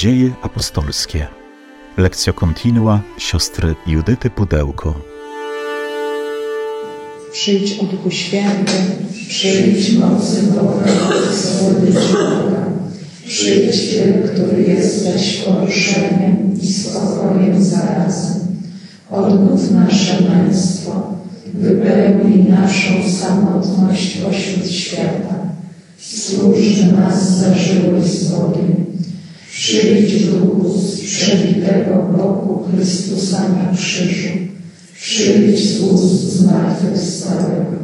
Dzieje apostolskie. Lekcja kontinua siostry Judyty Pudełko. Przyjdź o Duchu Święty, Przyjdź mocy Boga, słodycz Boga. Przyjdź Ty, który jesteś poruszeniem i spokojem zarazem. Odmów nasze męstwo, wypełnij naszą samotność pośród świata. Służ nas za żyłość z wody. Przyjdź Duchu z przebitego boku Chrystusa na krzyżu. Przyjdź z ust zmartwychwstałego.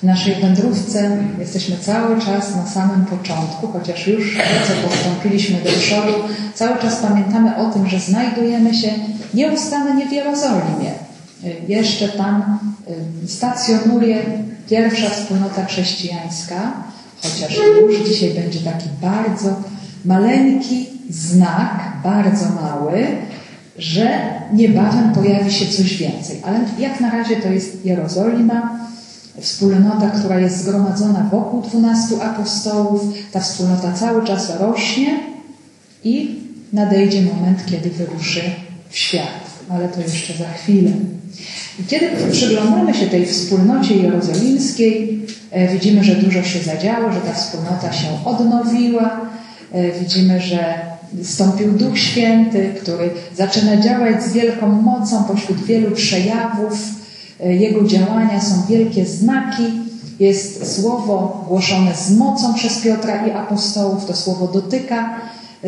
W naszej wędrówce jesteśmy cały czas na samym początku, chociaż już co postąpiliśmy do przodu, cały czas pamiętamy o tym, że znajdujemy się nieustannie w Jerozolimie. Jeszcze tam y, stacjonuje pierwsza wspólnota chrześcijańska, chociaż już dzisiaj będzie taki bardzo maleńki znak, bardzo mały, że niebawem pojawi się coś więcej. Ale jak na razie to jest Jerozolima, wspólnota, która jest zgromadzona wokół dwunastu apostołów. Ta wspólnota cały czas rośnie i nadejdzie moment, kiedy wyruszy w świat. Ale to jeszcze za chwilę. I kiedy przyglądamy się tej wspólnocie jerozolimskiej, widzimy, że dużo się zadziało, że ta wspólnota się odnowiła. Widzimy, że stąpił Duch Święty, który zaczyna działać z wielką mocą pośród wielu przejawów. Jego działania są wielkie znaki. Jest słowo głoszone z mocą przez Piotra i apostołów. To słowo dotyka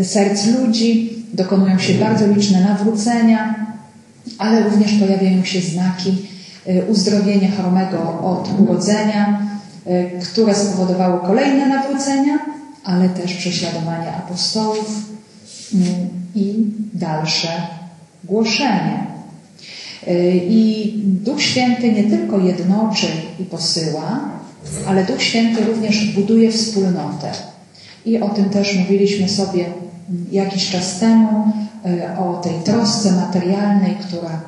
serc ludzi. Dokonują się bardzo liczne nawrócenia, ale również pojawiają się znaki uzdrowienia chromego od urodzenia, które spowodowało kolejne nawrócenia, ale też prześladowanie apostołów i dalsze głoszenie. I Duch Święty nie tylko jednoczy i posyła, ale Duch Święty również buduje wspólnotę. I o tym też mówiliśmy sobie jakiś czas temu, o tej trosce materialnej, która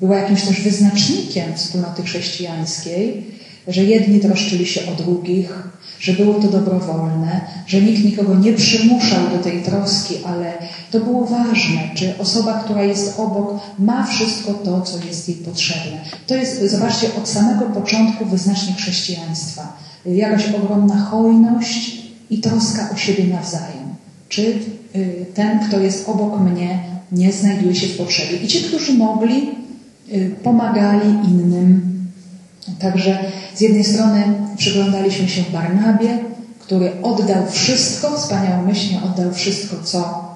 była jakimś też wyznacznikiem wspólnoty chrześcijańskiej, że jedni troszczyli się o drugich, że było to dobrowolne, że nikt nikogo nie przymuszał do tej troski, ale to było ważne, czy osoba, która jest obok, ma wszystko to, co jest jej potrzebne. To jest, zobaczcie, od samego początku wyznacznik chrześcijaństwa. Jakaś ogromna hojność i troska o siebie nawzajem. Czy ten, kto jest obok mnie, nie znajduje się w potrzebie. I ci, którzy mogli, pomagali innym. Także z jednej strony przyglądaliśmy się Barnabie, który oddał wszystko, wspaniałomyślnie oddał wszystko, co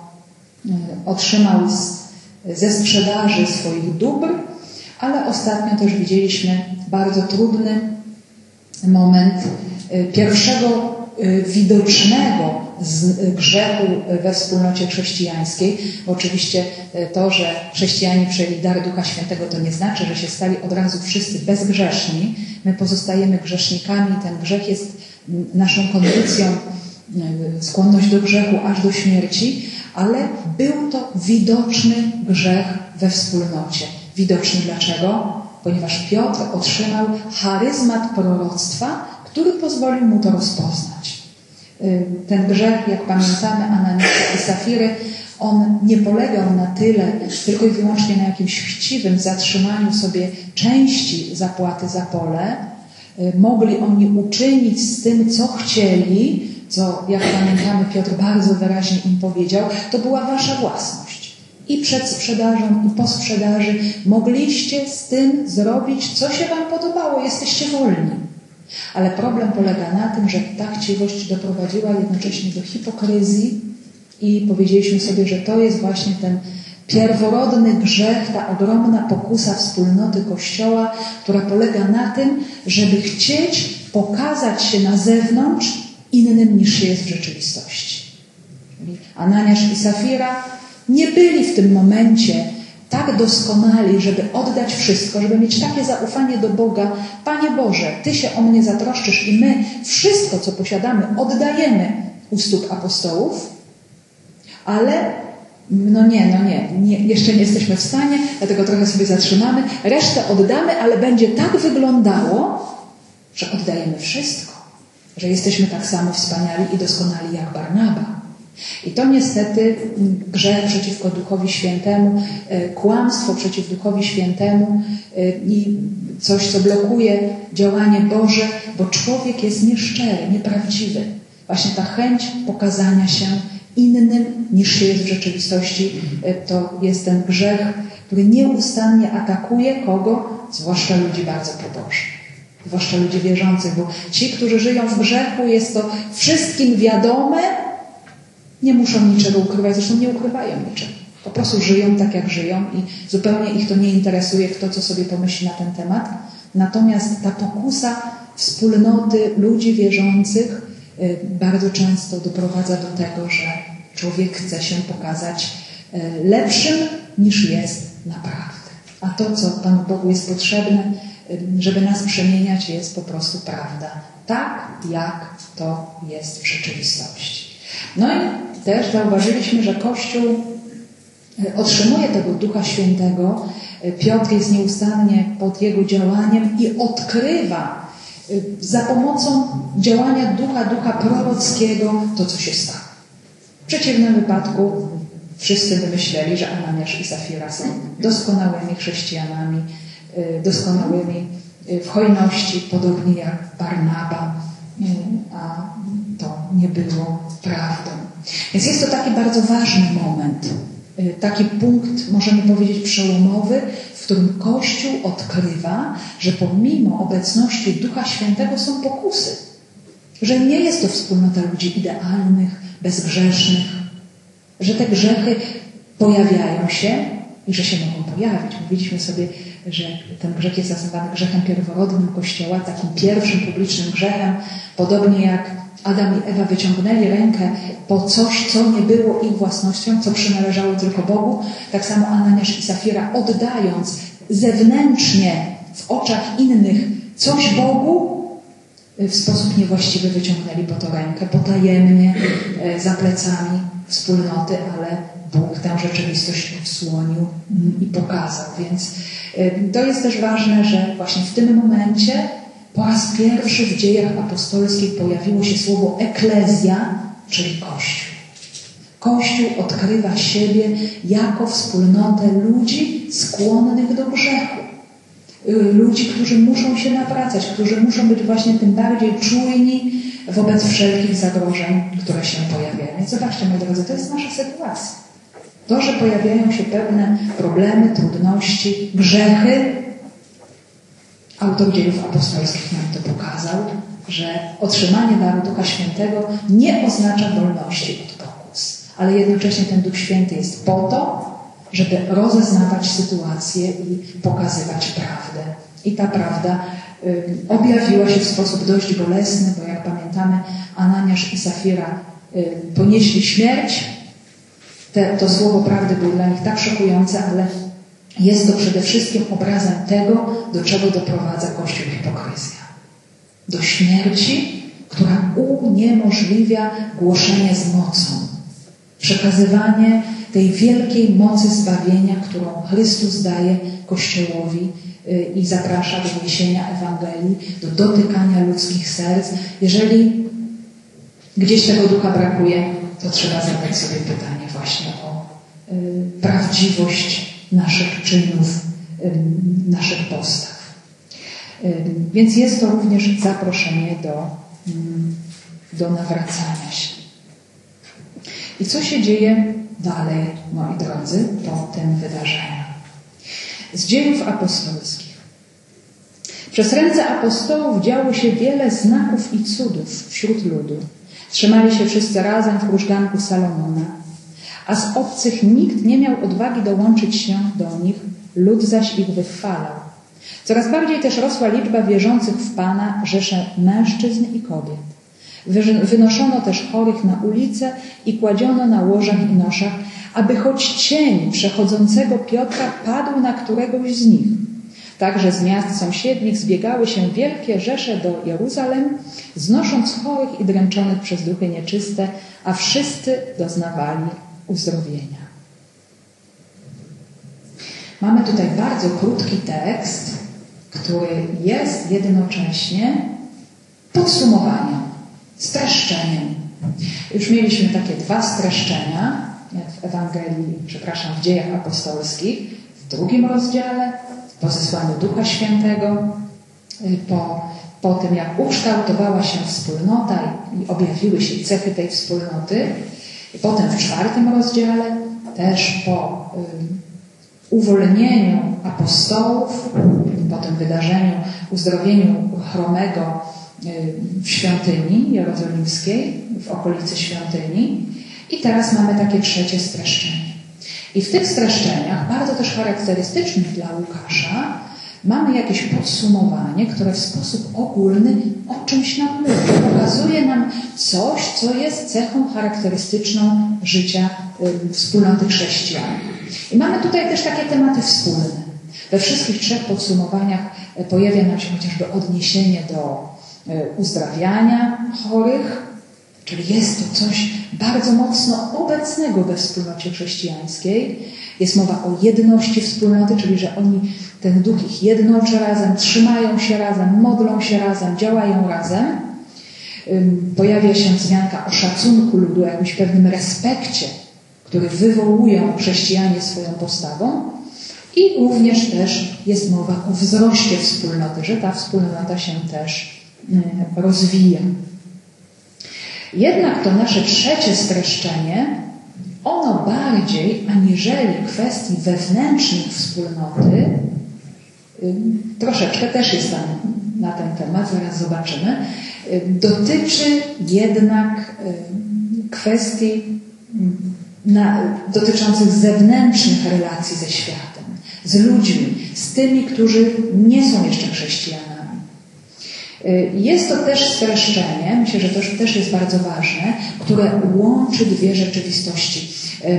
otrzymał z, ze sprzedaży swoich dóbr, ale ostatnio też widzieliśmy bardzo trudny moment pierwszego widocznego grzechu we wspólnocie chrześcijańskiej. Oczywiście to, że chrześcijanie przyjęli dar Ducha Świętego, to nie znaczy, że się stali od razu wszyscy bezgrzeszni. My pozostajemy grzesznikami. Ten grzech jest naszą kondycją, skłonność do grzechu aż do śmierci, ale był to widoczny grzech we wspólnocie. Widoczny dlaczego? Ponieważ Piotr otrzymał charyzmat proroctwa, który pozwolił mu to rozpoznać. Ten grzech, jak pamiętamy, Ananiasza i Safiry, on nie polegał na tyle tylko i wyłącznie na jakimś chciwym zatrzymaniu sobie części zapłaty za pole. Mogli oni uczynić z tym, co chcieli, co, jak pamiętamy, Piotr bardzo wyraźnie im powiedział, to była wasza własność. I przed sprzedażą, i po sprzedaży mogliście z tym zrobić, co się wam podobało, jesteście wolni. Ale problem polega na tym, że ta chciwość doprowadziła jednocześnie do hipokryzji i powiedzieliśmy sobie, że to jest właśnie ten pierworodny grzech, ta ogromna pokusa wspólnoty Kościoła, która polega na tym, żeby chcieć pokazać się na zewnątrz innym niż jest w rzeczywistości. Ananiasz i Safira nie byli w tym momencie tak doskonali, żeby oddać wszystko, żeby mieć takie zaufanie do Boga. Panie Boże, Ty się o mnie zatroszczysz i my wszystko, co posiadamy, oddajemy u stóp apostołów, ale no nie, no nie, nie, jeszcze nie jesteśmy w stanie, dlatego trochę sobie zatrzymamy. Resztę oddamy, ale będzie tak wyglądało, że oddajemy wszystko, że jesteśmy tak samo wspaniali i doskonali jak Barnaba. I to niestety grzech przeciwko Duchowi Świętemu, e, kłamstwo przeciw Duchowi Świętemu e, i coś, co blokuje działanie Boże, bo człowiek jest nieszczery, nieprawdziwy. Właśnie ta chęć pokazania się innym niż się jest w rzeczywistości, e, to jest ten grzech, który nieustannie atakuje kogo? Zwłaszcza ludzi bardzo pobożnych zwłaszcza ludzi wierzących, bo ci, którzy żyją w grzechu, jest to wszystkim wiadome, nie muszą niczego ukrywać, zresztą nie ukrywają niczego. Po prostu żyją tak, jak żyją i zupełnie ich to nie interesuje, kto co sobie pomyśli na ten temat. Natomiast ta pokusa wspólnoty ludzi wierzących y, bardzo często doprowadza do tego, że człowiek chce się pokazać y, lepszym niż jest naprawdę. A to, co Panu Bogu jest potrzebne, y, żeby nas przemieniać, jest po prostu prawda. Tak, jak to jest w rzeczywistości. No i też zauważyliśmy, że Kościół e, otrzymuje tego Ducha Świętego. E, Piotr jest nieustannie pod jego działaniem i odkrywa e, za pomocą działania Ducha, Ducha prorockiego to, co się stało. W przeciwnym wypadku wszyscy wymyśleli, że Ananiasz i Safira są doskonałymi chrześcijanami, doskonałymi w hojności, podobnie jak Barnaba, a to nie było prawdą. Więc jest to taki bardzo ważny moment, y, taki punkt, możemy powiedzieć, przełomowy, w którym Kościół odkrywa, że pomimo obecności Ducha Świętego są pokusy. Że nie jest to wspólnota ludzi idealnych, bezgrzesznych, że te grzechy pojawiają się i że się mogą pojawić. Mówiliśmy sobie, że ten grzech jest nazywany grzechem pierworodnym Kościoła, takim pierwszym publicznym grzechem, podobnie jak Adam i Ewa wyciągnęli rękę po coś, co nie było ich własnością, co przynależało tylko Bogu, tak samo Ananiasz i Safira oddając zewnętrznie w oczach innych coś Bogu, w sposób niewłaściwy wyciągnęli po to rękę, potajemnie, e, za plecami wspólnoty, ale Bóg tę rzeczywistość wsłonił i pokazał. Więc e, to jest też ważne, że właśnie w tym momencie po raz pierwszy w dziejach apostolskich pojawiło się słowo eklezja, czyli Kościół. Kościół odkrywa siebie jako wspólnotę ludzi skłonnych do grzechu. Y, ludzi, którzy muszą się nawracać, którzy muszą być właśnie tym bardziej czujni wobec wszelkich zagrożeń, które się pojawiają. Więc zobaczcie, moi drodzy, to jest nasza sytuacja. To, że pojawiają się pewne problemy, trudności, grzechy, autor dziejów apostolskich nam to pokazał, że otrzymanie daru Ducha Świętego nie oznacza wolności od pokus, ale jednocześnie ten Duch Święty jest po to, żeby rozeznawać sytuację i pokazywać prawdę. I ta prawda y, objawiła się w sposób dość bolesny, bo jak pamiętamy, Ananiasz i Safira y, ponieśli śmierć. Te, to słowo prawdy było dla nich tak szokujące, ale jest to przede wszystkim obrazem tego, do czego doprowadza Kościół hipokryzja. Do śmierci, która uniemożliwia głoszenie z mocą. Przekazywanie tej wielkiej mocy zbawienia, którą Chrystus daje Kościołowi y, i zaprasza do niesienia Ewangelii, do dotykania ludzkich serc. Jeżeli gdzieś tego ducha brakuje, to trzeba zadać sobie pytanie właśnie o y, prawdziwość naszych czynów, naszych postaw. Więc jest to również zaproszenie do, do nawracania się. I co się dzieje dalej, moi drodzy, po tym wydarzeniu? Z dziejów apostolskich. Przez ręce apostołów działo się wiele znaków i cudów wśród ludu. Trzymali się wszyscy razem w krużganku Salomona a z obcych nikt nie miał odwagi dołączyć się do nich, lud zaś ich wychwalał. Coraz bardziej też rosła liczba wierzących w Pana, rzesze mężczyzn i kobiet. Wynoszono też chorych na ulice i kładziono na łożach i noszach, aby choć cień przechodzącego Piotra padł na któregoś z nich. Także z miast sąsiednich zbiegały się wielkie rzesze do Jeruzalem, znosząc chorych i dręczonych przez duchy nieczyste, a wszyscy doznawali uzdrowienia. Mamy tutaj bardzo krótki tekst, który jest jednocześnie podsumowaniem, streszczeniem. Już mieliśmy takie dwa streszczenia, jak w Ewangelii, przepraszam, w dziejach apostolskich, w drugim rozdziale, po zesłaniu Ducha Świętego, y, po, po tym jak ukształtowała się wspólnota i objawiły się cechy tej wspólnoty, potem w czwartym rozdziale, też po uwolnieniu apostołów, po tym wydarzeniu, uzdrowieniu chromego w świątyni jerozolimskiej, w okolicy świątyni. I teraz mamy takie trzecie streszczenie. I w tych streszczeniach, bardzo też charakterystycznych dla Łukasza, mamy jakieś podsumowanie, które w sposób ogólny o czymś nam mówi. Pokazuje nam coś, co jest cechą charakterystyczną życia y, wspólnoty chrześcijan. I mamy tutaj też takie tematy wspólne. We wszystkich trzech podsumowaniach y, pojawia nam się chociażby odniesienie do y, uzdrawiania chorych, czyli jest to coś bardzo mocno obecnego we wspólnocie chrześcijańskiej. Jest mowa o jedności wspólnoty, czyli że oni, ten duch ich jednoczy razem, trzymają się razem, modlą się razem, działają razem. Pojawia się wzmianka o szacunku ludu, jakimś pewnym respekcie, który wywołują chrześcijanie swoją postawą. I również też jest mowa o wzroście wspólnoty, że ta wspólnota się też rozwija. Jednak to nasze trzecie streszczenie, ono bardziej aniżeli kwestii wewnętrznych wspólnoty, troszeczkę też jest tam na ten temat, zaraz zobaczymy, dotyczy jednak kwestii na, dotyczących zewnętrznych relacji ze światem, z ludźmi, z tymi, którzy nie są jeszcze chrześcijanami. Jest to też streszczenie, myślę, że to też jest bardzo ważne, które łączy dwie rzeczywistości.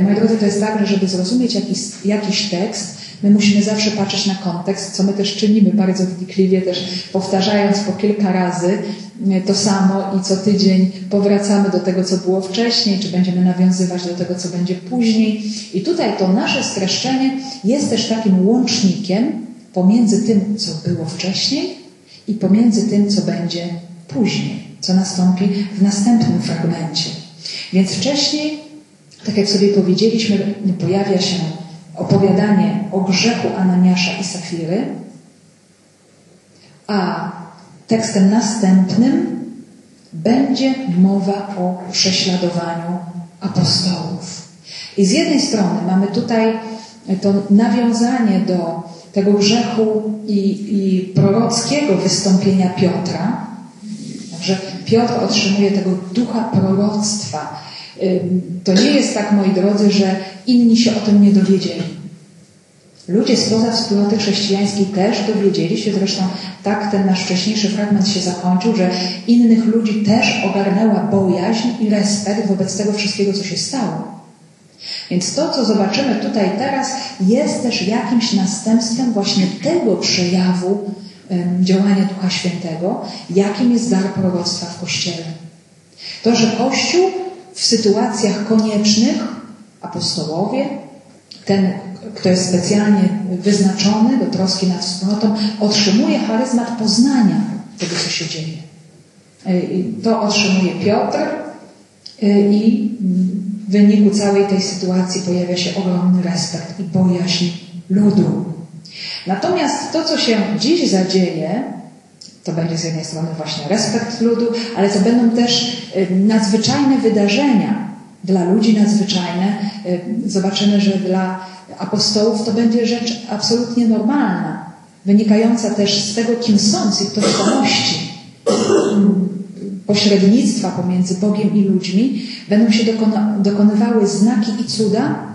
Moi drodzy, to jest tak, że żeby zrozumieć jakiś, jakiś tekst, my musimy zawsze patrzeć na kontekst, co my też czynimy bardzo wnikliwie, też powtarzając po kilka razy to samo i co tydzień powracamy do tego, co było wcześniej, czy będziemy nawiązywać do tego, co będzie później. I tutaj to nasze streszczenie jest też takim łącznikiem pomiędzy tym, co było wcześniej, i pomiędzy tym, co będzie później, co nastąpi w następnym fragmencie. Więc wcześniej, tak jak sobie powiedzieliśmy, pojawia się opowiadanie o grzechu Ananiasza i Safiry, a tekstem następnym będzie mowa o prześladowaniu apostołów. I z jednej strony mamy tutaj to nawiązanie do tego grzechu i, i prorockiego wystąpienia Piotra. Także Piotr otrzymuje tego ducha proroctwa. To nie jest tak, moi drodzy, że inni się o tym nie dowiedzieli. Ludzie spoza wspólnoty chrześcijańskiej też dowiedzieli się, zresztą tak ten nasz wcześniejszy fragment się zakończył, że innych ludzi też ogarnęła bojaźń i respekt wobec tego wszystkiego, co się stało. Więc to, co zobaczymy tutaj teraz, jest też jakimś następstwem właśnie tego przejawu działania Ducha Świętego, jakim jest dar proroctwa w Kościele. To, że Kościół w sytuacjach koniecznych, apostołowie, ten, kto jest specjalnie wyznaczony do troski nad wspólnotą, otrzymuje charyzmat poznania tego, co się dzieje. To otrzymuje Piotr i w wyniku całej tej sytuacji pojawia się ogromny respekt i bojaźń ludu. Natomiast to, co się dziś zadzieje, to będzie z jednej strony właśnie respekt ludu, ale to będą też nadzwyczajne wydarzenia dla ludzi nadzwyczajne. Zobaczymy, że dla apostołów to będzie rzecz absolutnie normalna, wynikająca też z tego, kim są, z ich tożsamości pośrednictwa pomiędzy Bogiem i ludźmi będą się dokona, dokonywały znaki i cuda,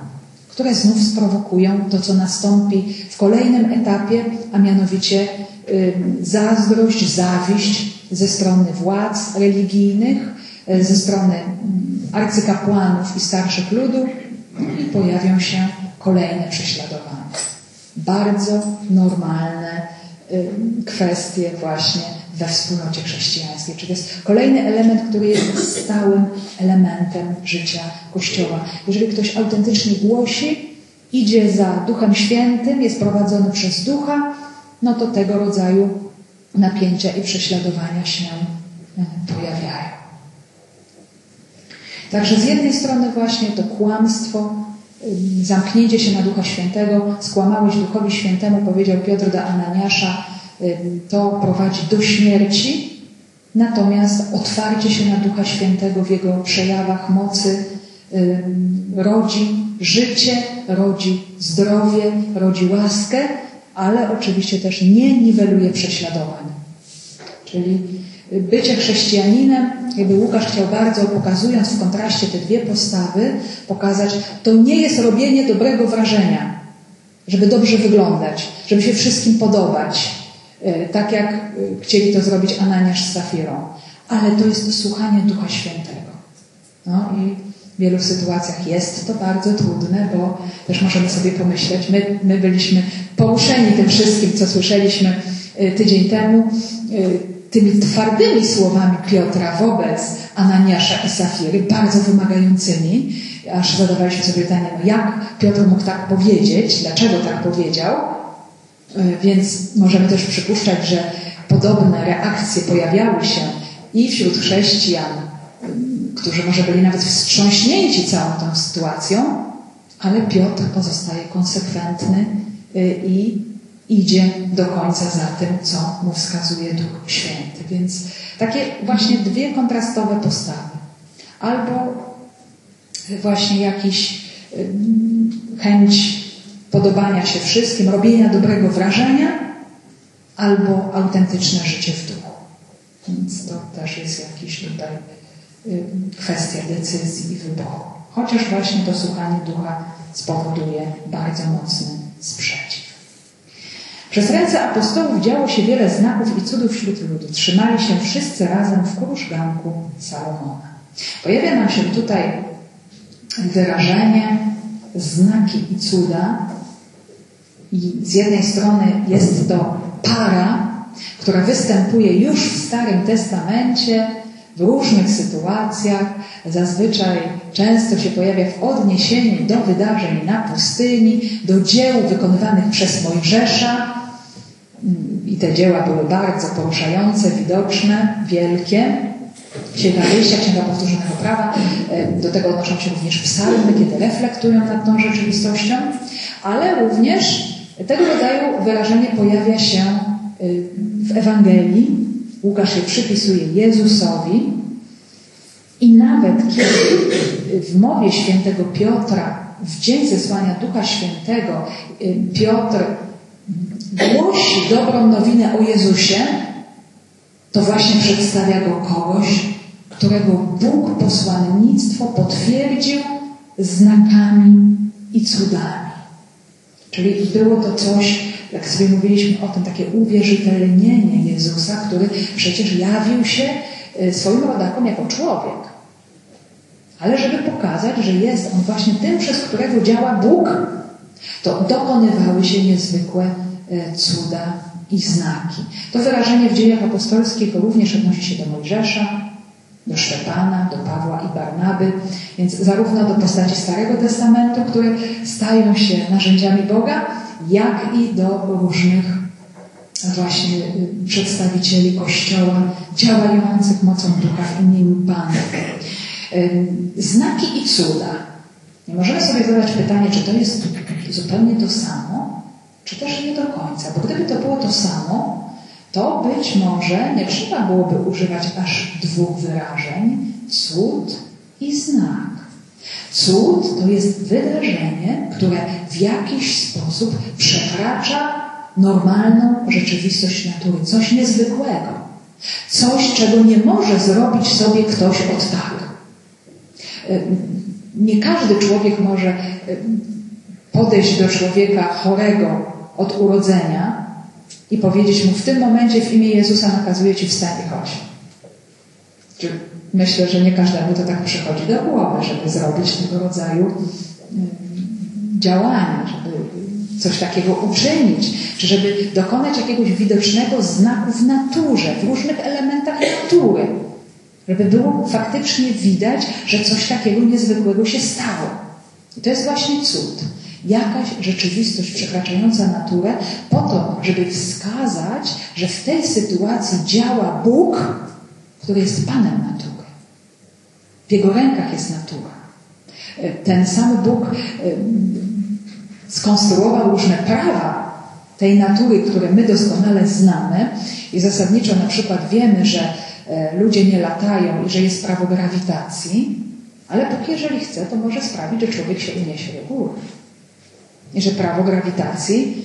które znów sprowokują to, co nastąpi w kolejnym etapie, a mianowicie zazdrość, zawiść ze strony władz religijnych, y, ze strony y, arcykapłanów i starszych ludu i pojawią się kolejne prześladowania. Bardzo normalne kwestie właśnie we wspólnocie chrześcijańskiej. Czyli to jest kolejny element, który jest stałym elementem życia Kościoła. Jeżeli ktoś autentycznie głosi, idzie za Duchem Świętym, jest prowadzony przez Ducha, no to tego rodzaju napięcia i prześladowania się e, pojawiają. Także z jednej strony właśnie to kłamstwo, zamknięcie się na Ducha Świętego, skłamałeś Duchowi Świętemu, powiedział Piotr do Ananiasza, to prowadzi do śmierci, natomiast otwarcie się na Ducha Świętego w Jego przejawach mocy rodzi życie, rodzi zdrowie, rodzi łaskę, ale oczywiście też nie niweluje prześladowań. Czyli bycie chrześcijaninem, jakby Łukasz chciał bardzo, pokazując w kontraście te dwie postawy, pokazać, to nie jest robienie dobrego wrażenia, żeby dobrze wyglądać, żeby się wszystkim podobać, tak jak e, chcieli to zrobić Ananiasz z Safirą, ale to jest słuchanie Ducha Świętego. No i w wielu sytuacjach jest to bardzo trudne, bo też możemy sobie pomyśleć, my, my byliśmy poruszeni tym wszystkim, co słyszeliśmy e, tydzień temu, tymi twardymi słowami Piotra wobec Ananiasza i Safiry, bardzo wymagającymi, aż zadawaliśmy sobie pytanie, no jak Piotr mógł tak powiedzieć, dlaczego tak powiedział, e, więc możemy też przypuszczać, że podobne reakcje pojawiały się i wśród chrześcijan, którzy może byli nawet wstrząśnięci całą tą sytuacją, ale Piotr pozostaje konsekwentny e, i idzie do końca za tym, co mu wskazuje Duch Święty. Więc takie właśnie dwie kontrastowe postawy. Albo właśnie jakiś chęć podobania się wszystkim, robienia dobrego wrażenia, albo autentyczne życie w duchu. Więc to też jest jakiś tutaj kwestia decyzji i wyboru. Chociaż właśnie to słuchanie ducha spowoduje bardzo mocny sprzeciw. Przez ręce apostołów działo się wiele znaków i cudów wśród ludu. Trzymali się wszyscy razem w krużganku Salomona. Pojawia nam się tutaj wyrażenie znaki i cuda. I z jednej strony jest to para, która występuje już w Starym Testamencie w różnych sytuacjach. Zazwyczaj często się pojawia w odniesieniu do wydarzeń na pustyni, do dzieł wykonywanych przez Mojżesza, i te dzieła były bardzo poruszające, widoczne, wielkie. Księga Wyjścia, Księga Powtórzonego Prawa, e, do tego odnoszą się również psalmy, kiedy reflektują nad tą rzeczywistością, ale również tego rodzaju wyrażenie pojawia się e, w Ewangelii. Łukasz je przypisuje Jezusowi i nawet kiedy w mowie świętego Piotra w dzień zesłania Ducha Świętego e, Piotr głosi dobrą nowinę o Jezusie, to właśnie przedstawia go kogoś, którego Bóg posłannictwo potwierdził znakami i cudami. Czyli było to coś, jak sobie mówiliśmy o tym, takie uwierzytelnienie Jezusa, który przecież jawił się e, swoim rodakom jako człowiek. Ale żeby pokazać, że jest on właśnie tym, przez którego działa Bóg, to dokonywały się niezwykłe E, cuda i znaki. To wyrażenie w dziejach apostolskich również odnosi się do Mojżesza, do Szczepana, do Pawła i Barnaby, więc zarówno do postaci Starego Testamentu, które stają się narzędziami Boga, jak i do różnych właśnie y, przedstawicieli Kościoła działających mocą ducha w imieniu Pana. Znaki i cuda. Nie możemy sobie zadać pytanie, czy to jest zupełnie to samo, czy też nie do końca, bo gdyby to było to samo, to być może nie trzeba byłoby używać aż dwóch wyrażeń cud i znak. Cud to jest wydarzenie, które w jakiś sposób przekracza normalną rzeczywistość natury, coś niezwykłego, coś, czego nie może zrobić sobie ktoś od tak. Nie każdy człowiek może podejść do człowieka chorego od urodzenia i powiedzieć mu w tym momencie w imię Jezusa nakazuję Ci wstań i chodź. Myślę, że nie każdemu to tak przychodzi do głowy, żeby zrobić tego rodzaju mm, działania, żeby coś takiego uczynić, czy żeby dokonać jakiegoś widocznego znaku w naturze, w różnych elementach natury, żeby było faktycznie widać, że coś takiego niezwykłego się stało. I to jest właśnie cud jakaś rzeczywistość przekraczająca naturę, po to, żeby wskazać, że w tej sytuacji działa Bóg, który jest Panem natury. W Jego rękach jest natura. Ten sam Bóg skonstruował różne prawa tej natury, które my doskonale znamy i zasadniczo na przykład wiemy, że ludzie nie latają i że jest prawo grawitacji, ale Bóg, jeżeli chce, to może sprawić, że człowiek się uniesie do góry. Że prawo grawitacji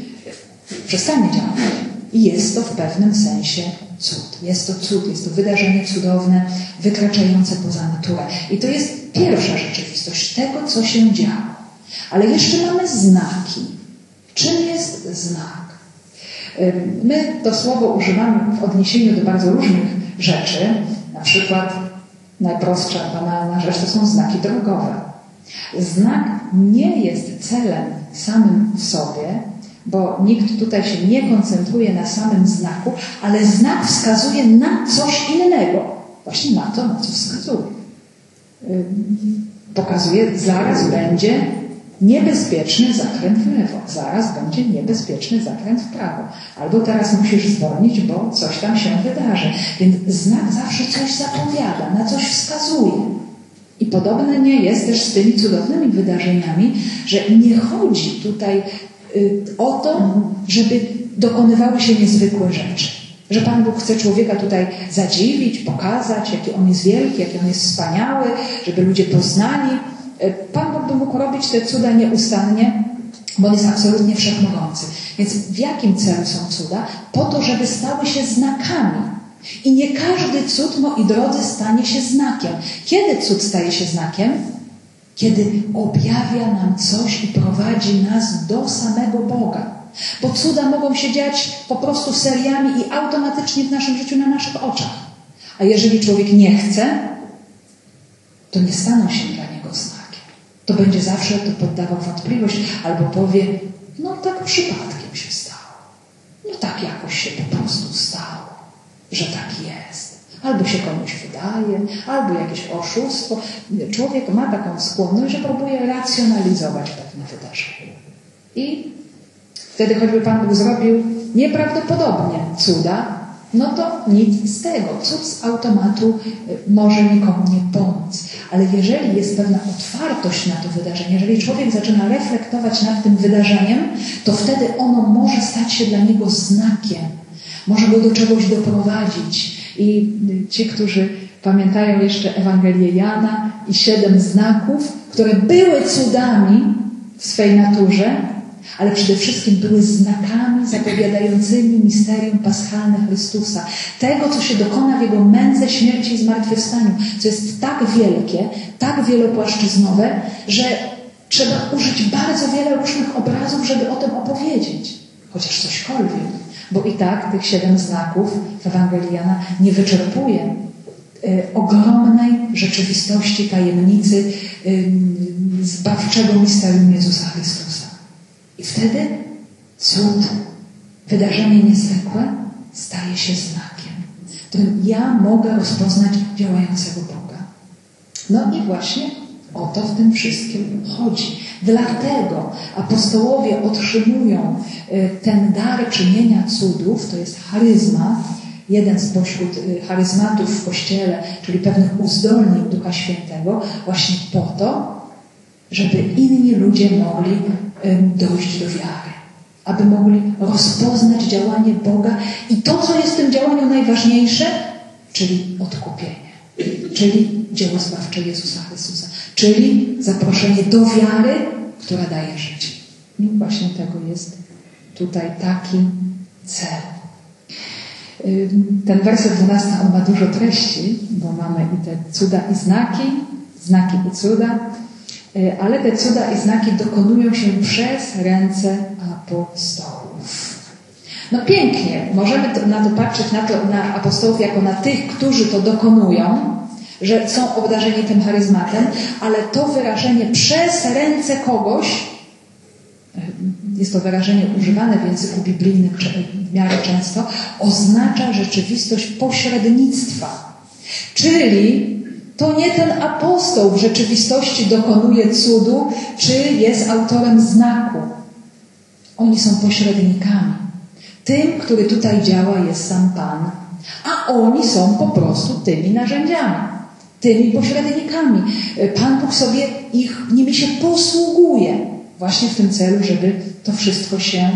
przestanie działać. I jest to w pewnym sensie cud. Jest to cud, jest to wydarzenie cudowne, wykraczające poza naturę. I to jest pierwsza rzeczywistość tego, co się działo. Ale jeszcze mamy znaki. Czym jest znak? My to słowo używamy w odniesieniu do bardzo różnych rzeczy. Na przykład najprostsza, banalna rzecz to są znaki drogowe. Znak nie jest celem samym sobie, bo nikt tutaj się nie koncentruje na samym znaku, ale znak wskazuje na coś innego. Właśnie na to, na co wskazuje. Pokazuje, zaraz będzie niebezpieczny zakręt w lewo, zaraz będzie niebezpieczny zakręt w prawo. Albo teraz musisz zwolnić, bo coś tam się wydarzy. Więc znak zawsze coś zapowiada, na coś wskazuje. I podobne nie jest też z tymi cudownymi wydarzeniami, że nie chodzi tutaj y, o to, żeby dokonywały się niezwykłe rzeczy. Że Pan Bóg chce człowieka tutaj zadziwić, pokazać, jaki on jest wielki, jaki on jest wspaniały, żeby ludzie poznali. Y, Pan Bóg by mógł robić te cuda nieustannie, bo on jest absolutnie wszechmogący. Więc w jakim celu są cuda? Po to, żeby stały się znakami i nie każdy cud, moi drodzy, stanie się znakiem. Kiedy cud staje się znakiem? Kiedy objawia nam coś i prowadzi nas do samego Boga. Bo cuda mogą się dziać po prostu seriami i automatycznie w naszym życiu na naszych oczach. A jeżeli człowiek nie chce, to nie staną się dla niego znakiem. To będzie zawsze to poddawał wątpliwość albo powie, no tak przypadkiem się stało. No tak jakoś się po prostu stało że tak jest. Albo się komuś wydaje, albo jakieś oszustwo. Człowiek ma taką skłonność, że próbuje racjonalizować pewne wydarzenia. I wtedy choćby Pan Bóg zrobił nieprawdopodobnie cuda, no to nic z tego. Cud z automatu y, może nikomu nie pomóc. Ale jeżeli jest pewna otwartość na to wydarzenie, jeżeli człowiek zaczyna reflektować nad tym wydarzeniem, to wtedy ono może stać się dla niego znakiem może go do czegoś doprowadzić. I ci, którzy pamiętają jeszcze Ewangelię Jana i siedem znaków, które były cudami w swej naturze, ale przede wszystkim były znakami zapowiadającymi misterium paschalne Chrystusa. Tego, co się dokona w Jego męce, śmierci i zmartwychwstaniu, co jest tak wielkie, tak wielopłaszczyznowe, że trzeba użyć bardzo wiele różnych obrazów, żeby o tym opowiedzieć. Chociaż cośkolwiek bo i tak tych siedem znaków w Ewangelii Jana nie wyczerpuje y, ogromnej rzeczywistości, tajemnicy zbawczego misterium Jezusa Chrystusa. I wtedy cud, wydarzenie niezwykłe staje się znakiem, którym ja mogę rozpoznać działającego Boga. No i właśnie o to w tym wszystkim chodzi. Dlatego apostołowie otrzymują y, ten dar czynienia cudów, to jest charyzmat, jeden spośród y, charyzmatów w Kościele, czyli pewnych uzdolnień Ducha Świętego, właśnie po to, żeby inni ludzie mogli dojść do wiary, aby mogli rozpoznać działanie Boga i to, co jest w tym działaniu najważniejsze, czyli odkupienie, czyli dzieło zbawcze Jezusa Chrystusa. Czyli zaproszenie do wiary, która daje życie. I właśnie tego jest tutaj taki cel. Ten werset 12, on ma dużo treści, bo mamy i te cuda i znaki, znaki i cuda, y, ale te cuda i znaki dokonują się przez ręce apostołów. No pięknie, możemy na to patrzeć na, to, na apostołów jako na tych, którzy to dokonują, że są obdarzeni tym charyzmatem, ale to wyrażenie przez ręce kogoś, jest to wyrażenie używane w języku biblijnym w miarę często, oznacza rzeczywistość pośrednictwa. Czyli to nie ten apostoł w rzeczywistości dokonuje cudu, czy jest autorem znaku. Oni są pośrednikami. Tym, który tutaj działa, jest sam Pan, a oni są po prostu tymi narzędziami tymi pośrednikami. Pan Bóg sobie ich, nimi się posługuje właśnie w tym celu, żeby to wszystko się e,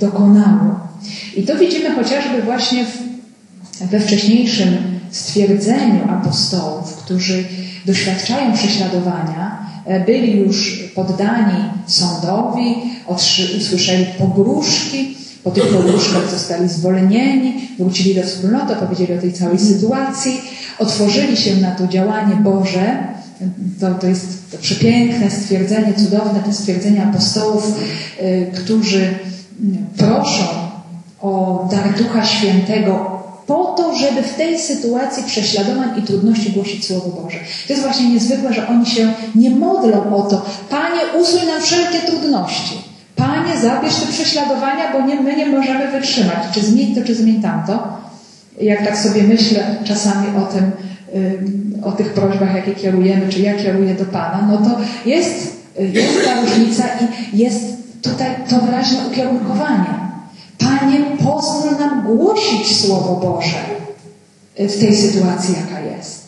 dokonało. I to widzimy chociażby właśnie w, we wcześniejszym stwierdzeniu apostołów, którzy doświadczają prześladowania, e, byli już poddani sądowi, usłyszeli pogróżki, po tych pogróżkach zostali zwolnieni, wrócili do wspólnoty, powiedzieli o tej całej sytuacji, otworzyli się na to działanie Boże. To, to jest to przepiękne stwierdzenie, cudowne to stwierdzenie apostołów, y, którzy proszą o dar Ducha Świętego po to, żeby w tej sytuacji prześladowań i trudności głosić Słowo Boże. To jest właśnie niezwykłe, że oni się nie modlą o to, Panie, usuń nam wszelkie trudności. Panie, zabierz te prześladowania, bo nie, my nie możemy wytrzymać. Czy zmień to, czy zmień tamto. Jak tak sobie myślę czasami o tym, o tych prośbach, jakie kierujemy, czy ja kieruję do Pana, no to jest, jest ta różnica i jest tutaj to wyraźne ukierunkowanie. Panie, pozwól nam głosić Słowo Boże w tej sytuacji, jaka jest.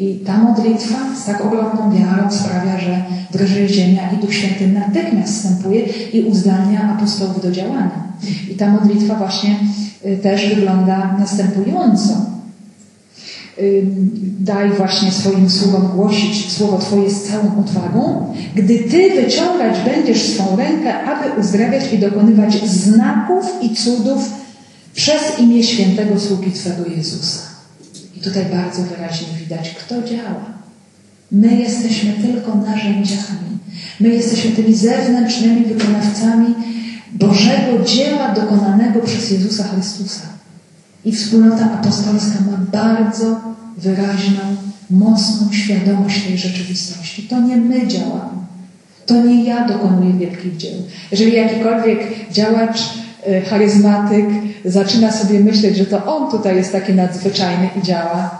I ta modlitwa z tak ogromną wiarą sprawia, że drży ziemia i Duch Święty natychmiast wstępuje i uzdalnia apostołów do działania. I ta modlitwa właśnie y, też wygląda następująco. Daj właśnie swoim sługom głosić słowo Twoje z całą odwagą, gdy Ty wyciągać będziesz swą rękę, aby uzdrawiać i dokonywać znaków i cudów przez imię świętego sługi Twego Jezusa. I tutaj bardzo wyraźnie widać, kto działa. My jesteśmy tylko narzędziami. My jesteśmy tymi zewnętrznymi wykonawcami Bożego dzieła dokonanego przez Jezusa Chrystusa. I wspólnota apostolska ma bardzo wyraźną, mocną świadomość tej rzeczywistości. To nie my działamy. To nie ja dokonuję wielkich dzieł. Jeżeli jakikolwiek działacz, charyzmatyk zaczyna sobie myśleć, że to on tutaj jest taki nadzwyczajny i działa,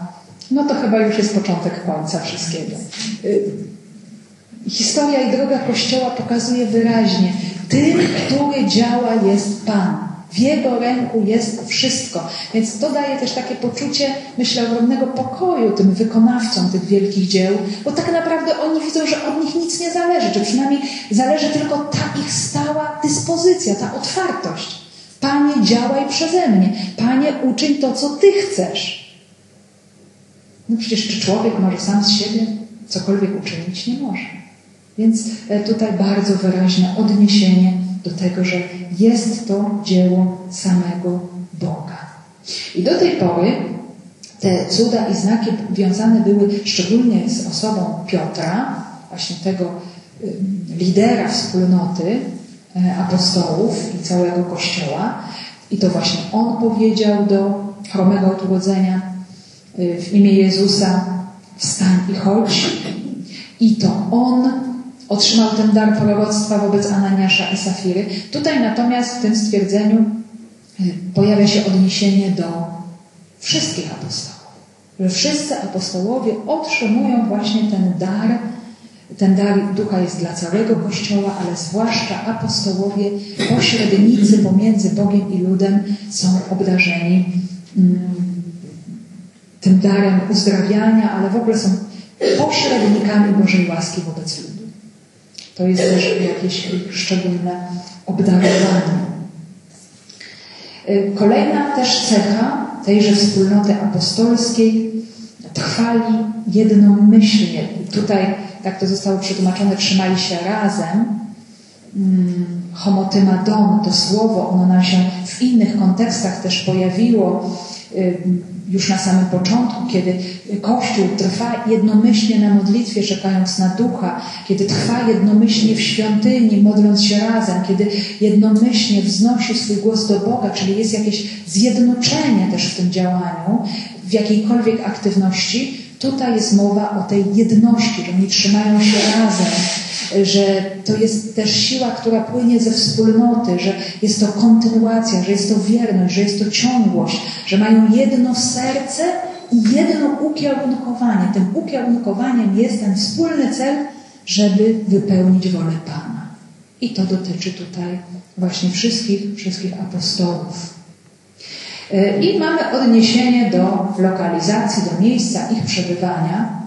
no to chyba już jest początek końca wszystkiego. Y, historia i droga Kościoła pokazuje wyraźnie, tym, który działa jest Pan. W Jego ręku jest wszystko. Więc to daje też takie poczucie, myślę, ogromnego pokoju tym wykonawcom tych wielkich dzieł, bo tak naprawdę oni widzą, że od nich nic nie zależy, czy przynajmniej zależy tylko ta ich stała dyspozycja, ta otwartość. Panie, działaj przeze mnie. Panie, uczyń to, co Ty chcesz. No przecież czy człowiek może sam z siebie cokolwiek uczynić? Nie może. Więc e, tutaj bardzo wyraźne odniesienie do tego, że jest to dzieło samego Boga. I do tej pory te cuda i znaki wiązane były szczególnie z osobą Piotra, właśnie tego lidera wspólnoty e, apostołów i całego Kościoła. I to właśnie on powiedział do chromego od urodzenia e, w imię Jezusa wstań i chodź. I to on otrzymał ten dar proroctwa wobec Ananiasza i Safiry. Tutaj natomiast w tym stwierdzeniu y, pojawia się odniesienie do wszystkich apostołów. Że wszyscy apostołowie otrzymują właśnie ten dar. Ten dar ducha jest dla całego Kościoła, ale zwłaszcza apostołowie, pośrednicy pomiędzy Bogiem i ludem są obdarzeni mm, tym darem uzdrawiania, ale w ogóle są pośrednikami Bożej łaski wobec ludu. To jest też jakieś szczególne obdarowanie. Y, kolejna też cecha tejże wspólnoty apostolskiej trwali jednomyślnie. Tutaj, tak to zostało przetłumaczone, trzymali się razem. Hmm, homotymedon, to słowo, ono nam się w innych kontekstach też pojawiło y, już na samym początku, kiedy Kościół trwa jednomyślnie na modlitwie, czekając na ducha, kiedy trwa jednomyślnie w świątyni, modląc się razem, kiedy jednomyślnie wznosi swój głos do Boga, czyli jest jakieś zjednoczenie też w tym działaniu, w jakiejkolwiek aktywności, tutaj jest mowa o tej jedności, że oni trzymają się razem, że to jest też siła, która płynie ze wspólnoty, że jest to kontynuacja, że jest to wierność, że jest to ciągłość, że mają jedno serce i jedno ukierunkowanie. Tym ukierunkowaniem jest ten wspólny cel, żeby wypełnić wolę Pana. I to dotyczy tutaj właśnie wszystkich, wszystkich apostołów. I mamy odniesienie do lokalizacji, do miejsca ich przebywania.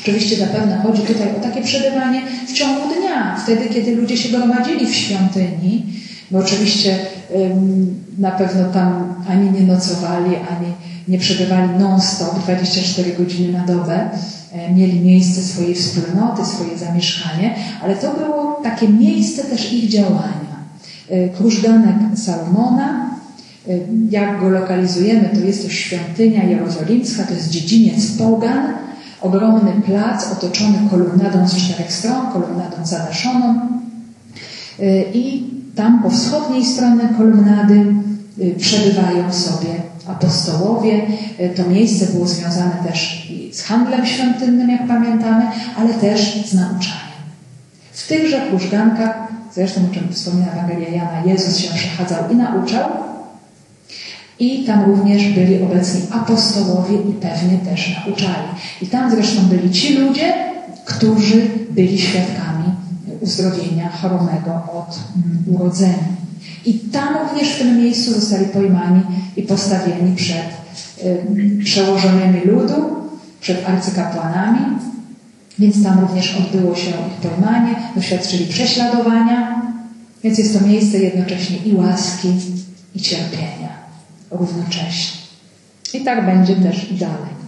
Oczywiście zapewne chodzi tutaj o takie przebywanie w ciągu dnia, wtedy kiedy ludzie się gromadzili w świątyni, bo oczywiście na pewno tam ani nie nocowali, ani nie przebywali non-stop 24 godziny na dobę, e, mieli miejsce swojej wspólnoty, swoje zamieszkanie, ale to było takie miejsce też ich działania. E, krużganek Salomona, jak go lokalizujemy, to jest to świątynia jerozolimska, to jest dziedziniec pogan, ogromny plac otoczony kolumnadą z czterech stron, kolumnadą zadaszoną i tam po wschodniej stronie kolumnady przebywają sobie apostołowie. To miejsce było związane też z handlem świątynnym, jak pamiętamy, ale też z nauczaniem. W tychże krużgankach, zresztą o czym wspomina Ewangelia Jana, Jezus się przechadzał i nauczał. I tam również byli obecni apostołowie i pewnie też nauczali. I tam zresztą byli ci ludzie, którzy byli świadkami uzdrowienia choromego od mm, urodzenia. I tam również w tym miejscu zostali pojmani i postawieni przed y, przełożonymi ludu, przed arcykapłanami. Więc tam również odbyło się ich pojmanie, doświadczyli prześladowania. Więc jest to miejsce jednocześnie i łaski, i cierpienia równocześnie. I tak będzie też dalej.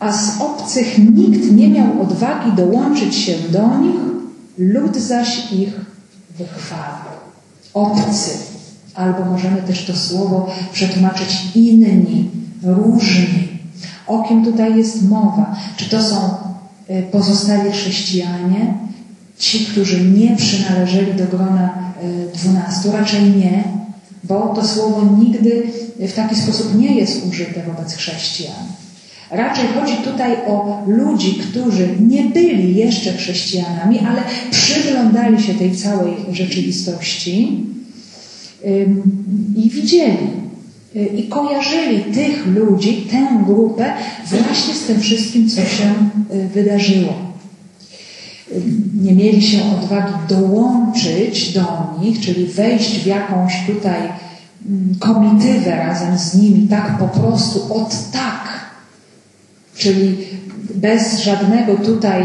A z obcych nikt nie miał odwagi dołączyć się do nich, lud zaś ich wychwala. Obcy, albo możemy też to słowo przetłumaczyć inni, różni. O kim tutaj jest mowa? Czy to są y, pozostali chrześcijanie, ci, którzy nie przynależeli do grona y, dwunastu? Raczej nie, bo to słowo nigdy w taki sposób nie jest użyte wobec chrześcijan. Raczej chodzi tutaj o ludzi, którzy nie byli jeszcze chrześcijanami, ale przyglądali się tej całej rzeczywistości i widzieli y, i kojarzyli tych ludzi, tę grupę właśnie z tym wszystkim, co się y, wydarzyło. Nie mieli się odwagi dołączyć do nich, czyli wejść w jakąś tutaj mm, komitywę razem z nimi, tak po prostu od tak Czyli bez żadnego tutaj,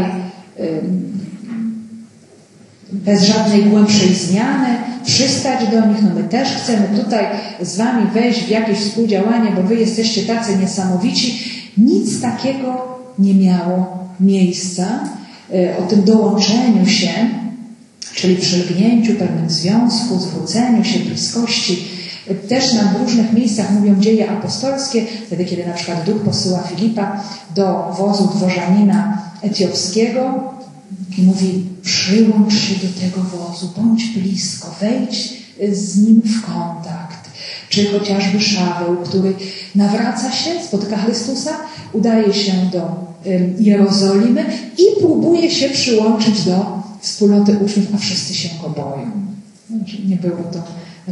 bez żadnej głębszej zmiany, przystać do nich, no my też chcemy tutaj z Wami wejść w jakieś współdziałanie, bo Wy jesteście tacy niesamowici. Nic takiego nie miało miejsca. E, o tym dołączeniu się, czyli przylgnięciu, pewnym związku, zwróceniu się, bliskości, też nam w różnych miejscach mówią dzieje apostolskie, wtedy kiedy na przykład duch posyła Filipa do wozu dworzanina etiopskiego i mówi przyłącz się do tego wozu, bądź blisko, wejdź z nim w kontakt. Czy chociażby Szaweł, który nawraca się, spotyka Chrystusa, udaje się do Jerozolimy i próbuje się przyłączyć do wspólnoty uczniów, a wszyscy się go boją. Znaczy, nie było to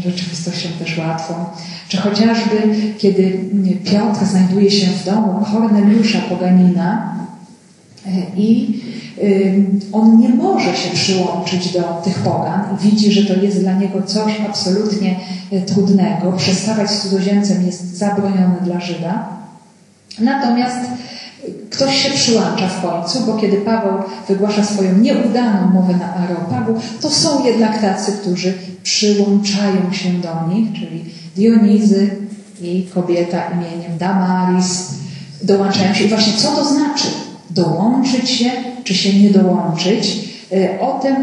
rzeczywistością też łatwą. Czy chociażby, kiedy Piotr znajduje się w domu Korneliusza Poganina e, i on nie może się przyłączyć do tych pogan widzi, że to jest dla niego coś absolutnie e, trudnego. Przestawać z cudzoziemcem jest zabronione dla Żyda. Natomiast Ktoś się przyłącza w końcu, bo kiedy Paweł wygłasza swoją nieudaną mowę na Areopagu, to są jednak tacy, którzy przyłączają się do nich, czyli Dionizy i kobieta imieniem Damaris dołączają się. I właśnie co to znaczy? Dołączyć się, czy się nie dołączyć? Y, o tym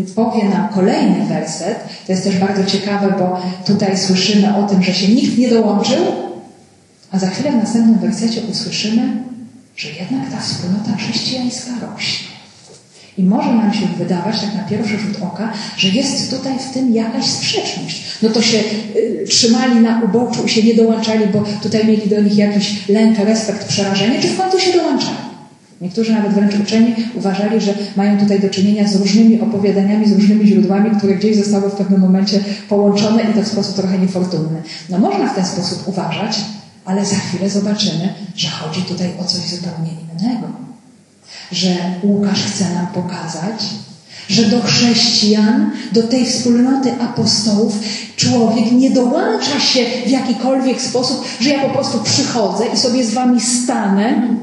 y, powie nam kolejny werset. To jest też bardzo ciekawe, bo tutaj słyszymy o tym, że się nikt nie dołączył, a za chwilę w następnym wersecie usłyszymy, że jednak ta wspólnota chrześcijańska rośnie. I może nam się wydawać, tak na pierwszy rzut oka, że jest tutaj w tym jakaś sprzeczność. No to się y, trzymali na uboczu i się nie dołączali, bo tutaj mieli do nich jakiś lęk, respekt, przerażenie, czy w końcu się dołączali. Niektórzy nawet wręcz uczeni uważali, że mają tutaj do czynienia z różnymi opowiadaniami, z różnymi źródłami, które gdzieś zostały w pewnym momencie połączone i to w sposób trochę niefortunny. No można w ten sposób uważać, ale za chwilę zobaczymy, że chodzi tutaj o coś zupełnie innego. Że Łukasz chce nam pokazać, że do chrześcijan, do tej wspólnoty apostołów, człowiek nie dołącza się w jakikolwiek sposób, że ja po prostu przychodzę i sobie z wami stanę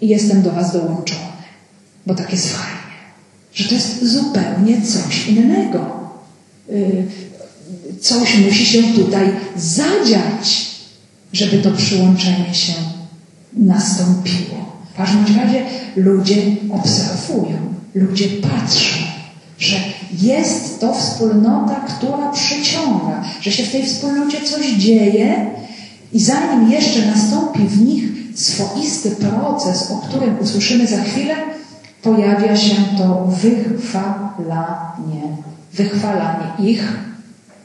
i jestem do was dołączony. Bo tak jest fajnie. Że to jest zupełnie coś innego. Y, coś musi się tutaj zadziać, żeby to przyłączenie się nastąpiło. W każdym razie ludzie obserwują, ludzie patrzą, że jest to wspólnota, która przyciąga, że się w tej wspólnocie coś dzieje i zanim jeszcze nastąpi w nich swoisty proces, o którym usłyszymy za chwilę, pojawia się to wychwalanie. Wychwalanie ich.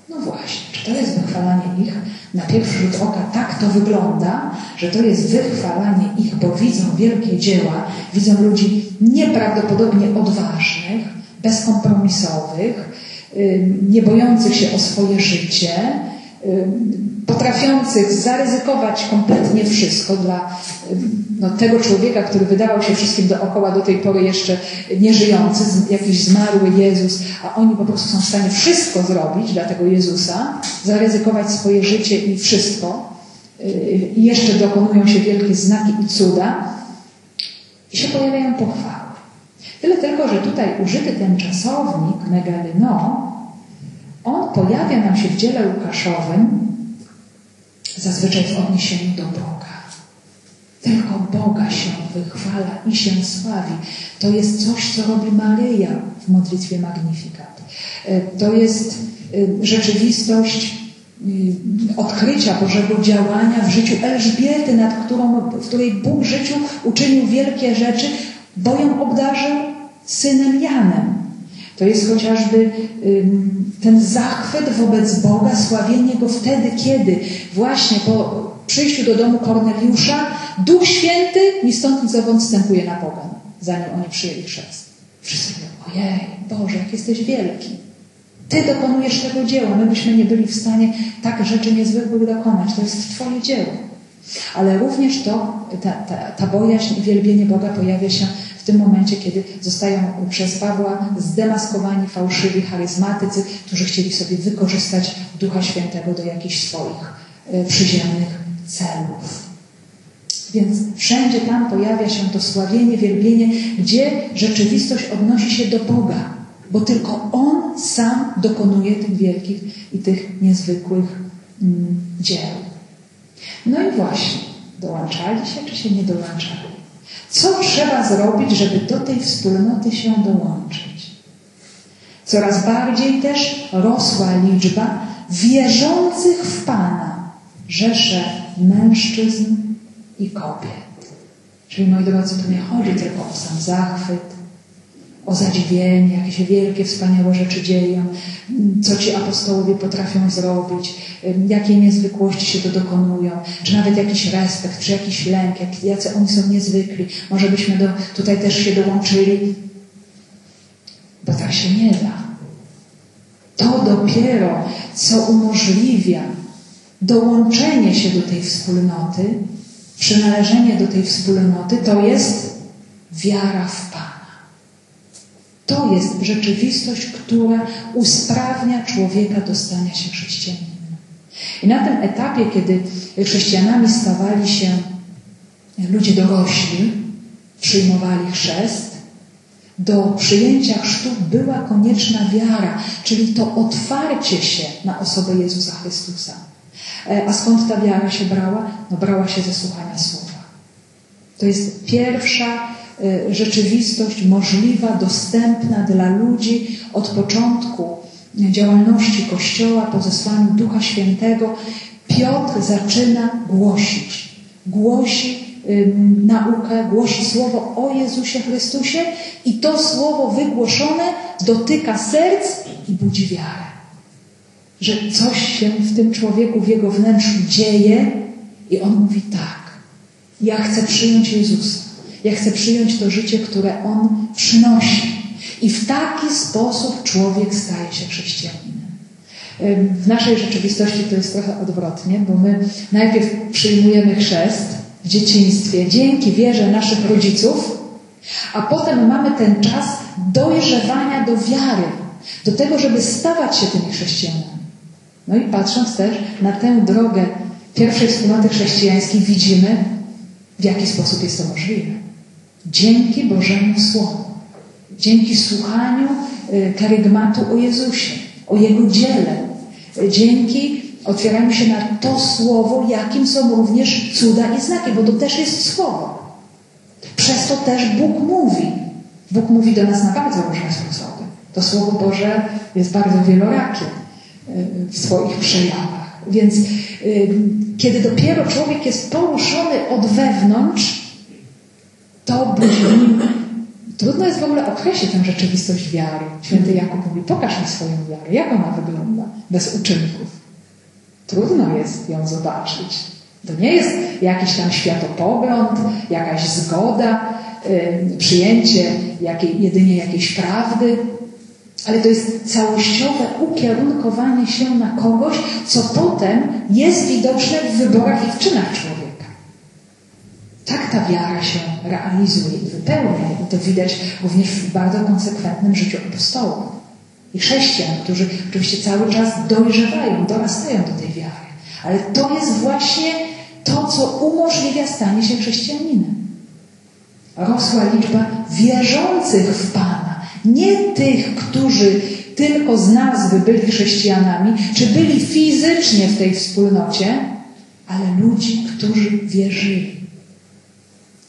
No właśnie, czy to jest wychwalanie ich? Na pierwszy rzut oka tak to wygląda, że to jest wychwalanie ich, bo widzą wielkie dzieła, widzą ludzi nieprawdopodobnie odważnych, bezkompromisowych, nie bojących się o swoje życie, potrafiących zaryzykować kompletnie wszystko dla no, tego człowieka, który wydawał się wszystkim dookoła do tej pory jeszcze nieżyjący, jakiś zmarły Jezus, a oni po prostu są w stanie wszystko zrobić dla tego Jezusa, zaryzykować swoje życie i wszystko. I jeszcze dokonują się wielkie znaki i cuda. I się pojawiają pochwały. Tyle tylko, że tutaj użyty ten czasownik megalyno, on pojawia nam się w dziele Łukaszowym zazwyczaj w odniesieniu do Boga. Tylko Boga się wychwala i się sławi. To jest coś, co robi Maryja w modlitwie Magnifikat. E, to jest e, rzeczywistość e, odkrycia Bożego działania w życiu Elżbiety, nad którą, w której Bóg w życiu uczynił wielkie rzeczy, bo ją obdarzył synem Janem. To jest chociażby ten zachwyt wobec Boga, sławienie Go wtedy, kiedy właśnie po przyjściu do domu Korneliusza Duch Święty ni stąd ni wstępuje na pogan, zanim oni przyjęli chrzest. Wszyscy mówią, ojej, Boże, jak jesteś wielki. Ty dokonujesz tego dzieła. My byśmy nie byli w stanie tak rzeczy niezwykłych dokonać. To jest Twoje dzieło. Ale również to, ta, ta, ta bojaźń i wielbienie Boga pojawia się tym momencie, kiedy zostają przez Pawła zdemaskowani fałszywi charyzmatycy, którzy chcieli sobie wykorzystać Ducha Świętego do jakichś swoich e, przyziemnych celów. Więc wszędzie tam pojawia się to sławienie, wielbienie, gdzie rzeczywistość odnosi się do Boga, bo tylko On sam dokonuje tych wielkich i tych niezwykłych mm, dzieł. No i właśnie, dołączali się czy się nie dołączali? Co trzeba zrobić, żeby do tej wspólnoty się dołączyć? Coraz bardziej też rosła liczba wierzących w Pana, rzesze mężczyzn i kobiet. Czyli moi drodzy, tu nie chodzi tylko o sam zachwyt, o zadziwienie, jakie się wielkie, wspaniałe rzeczy dzieją, co ci apostołowie potrafią zrobić, jakie niezwykłości się to dokonują, czy nawet jakiś respekt, czy jakiś lęk, jak, jacy oni są niezwykli. Może byśmy do, tutaj też się dołączyli, bo tak się nie da. To dopiero, co umożliwia dołączenie się do tej wspólnoty, przynależenie do tej wspólnoty, to jest wiara w Pana. To jest rzeczywistość, która usprawnia człowieka do stania się chrześcijaninem. I na tym etapie, kiedy chrześcijanami stawali się ludzie dorośli, przyjmowali chrzest, do przyjęcia chrztu była konieczna wiara, czyli to otwarcie się na osobę Jezusa Chrystusa. E, a skąd ta wiara się brała? No brała się ze słuchania słowa. To jest pierwsza rzeczywistość możliwa, dostępna dla ludzi od początku działalności Kościoła po zesłaniu Ducha Świętego. Piotr zaczyna głosić. Głosi naukę, głosi słowo o Jezusie Chrystusie i to słowo wygłoszone dotyka serc i budzi wiarę. Że coś się w tym człowieku, w jego wnętrzu dzieje i on mówi tak, ja chcę przyjąć Jezusa. Ja chcę przyjąć to życie, które On przynosi. I w taki sposób człowiek staje się chrześcijaninem. W naszej rzeczywistości to jest trochę odwrotnie, bo my najpierw przyjmujemy chrzest w dzieciństwie dzięki wierze naszych rodziców A potem mamy ten czas dojrzewania do wiary, do tego, żeby stawać się tymi chrześcijanami. No i patrząc też na tę drogę pierwszej wspólnoty chrześcijańskiej, widzimy, w jaki sposób jest to możliwe. Dzięki Bożemu Słowu, dzięki słuchaniu y, karygmatu o Jezusie, o Jego dziele, dzięki otwieraniu się na to Słowo, jakim są również cuda i znaki, bo to też jest Słowo. Przez to też Bóg mówi. Bóg mówi do nas na bardzo różne sposoby. To Słowo Boże jest bardzo wielorakie y, w swoich przejawach. Więc y, kiedy dopiero człowiek jest poruszony od wewnątrz, to brzmi. Trudno jest w ogóle określić tę rzeczywistość wiary. Święty Jakub mówi, pokaż mi swoją wiarę. Jak ona wygląda bez uczynków? Trudno jest ją zobaczyć. To nie jest jakiś tam światopogląd, jakaś zgoda, yy, przyjęcie jakiej, jedynie jakiejś prawdy, ale to jest całościowe ukierunkowanie się na kogoś, co potem jest widoczne w wyborach i w czynach człowieka. Tak ta wiara się realizuje i wypełnia. I to widać również w bardzo konsekwentnym życiu apostołów i chrześcijan, którzy oczywiście cały czas dojrzewają, dorastają do tej wiary. Ale to jest właśnie to, co umożliwia stanie się chrześcijaninem. Rosła liczba wierzących w Pana. Nie tych, którzy tylko z nazwy byli chrześcijanami, czy byli fizycznie w tej wspólnocie, ale ludzi, którzy wierzyli.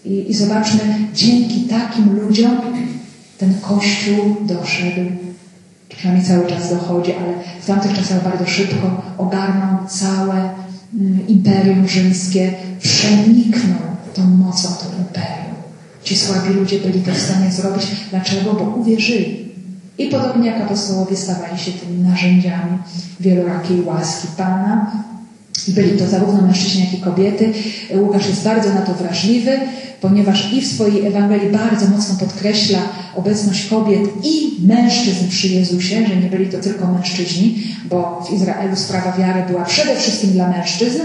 I, I zobaczmy, dzięki takim ludziom ten Kościół doszedł, przynajmniej cały czas dochodzi, ale w tamtych czasach bardzo szybko ogarnął całe mm, imperium rzymskie, przeniknął tą mocą to imperium. Ci słabi ludzie byli to w stanie zrobić. Dlaczego? Bo uwierzyli. I podobnie jak apostołowie stawali się tymi narzędziami wielorakiej łaski Pana, byli to zarówno mężczyźni, jak i kobiety. Łukasz jest bardzo na to wrażliwy, ponieważ i w swojej Ewangelii bardzo mocno podkreśla obecność kobiet i mężczyzn przy Jezusie, że nie byli to tylko mężczyźni, bo w Izraelu sprawa wiary była przede wszystkim dla mężczyzn,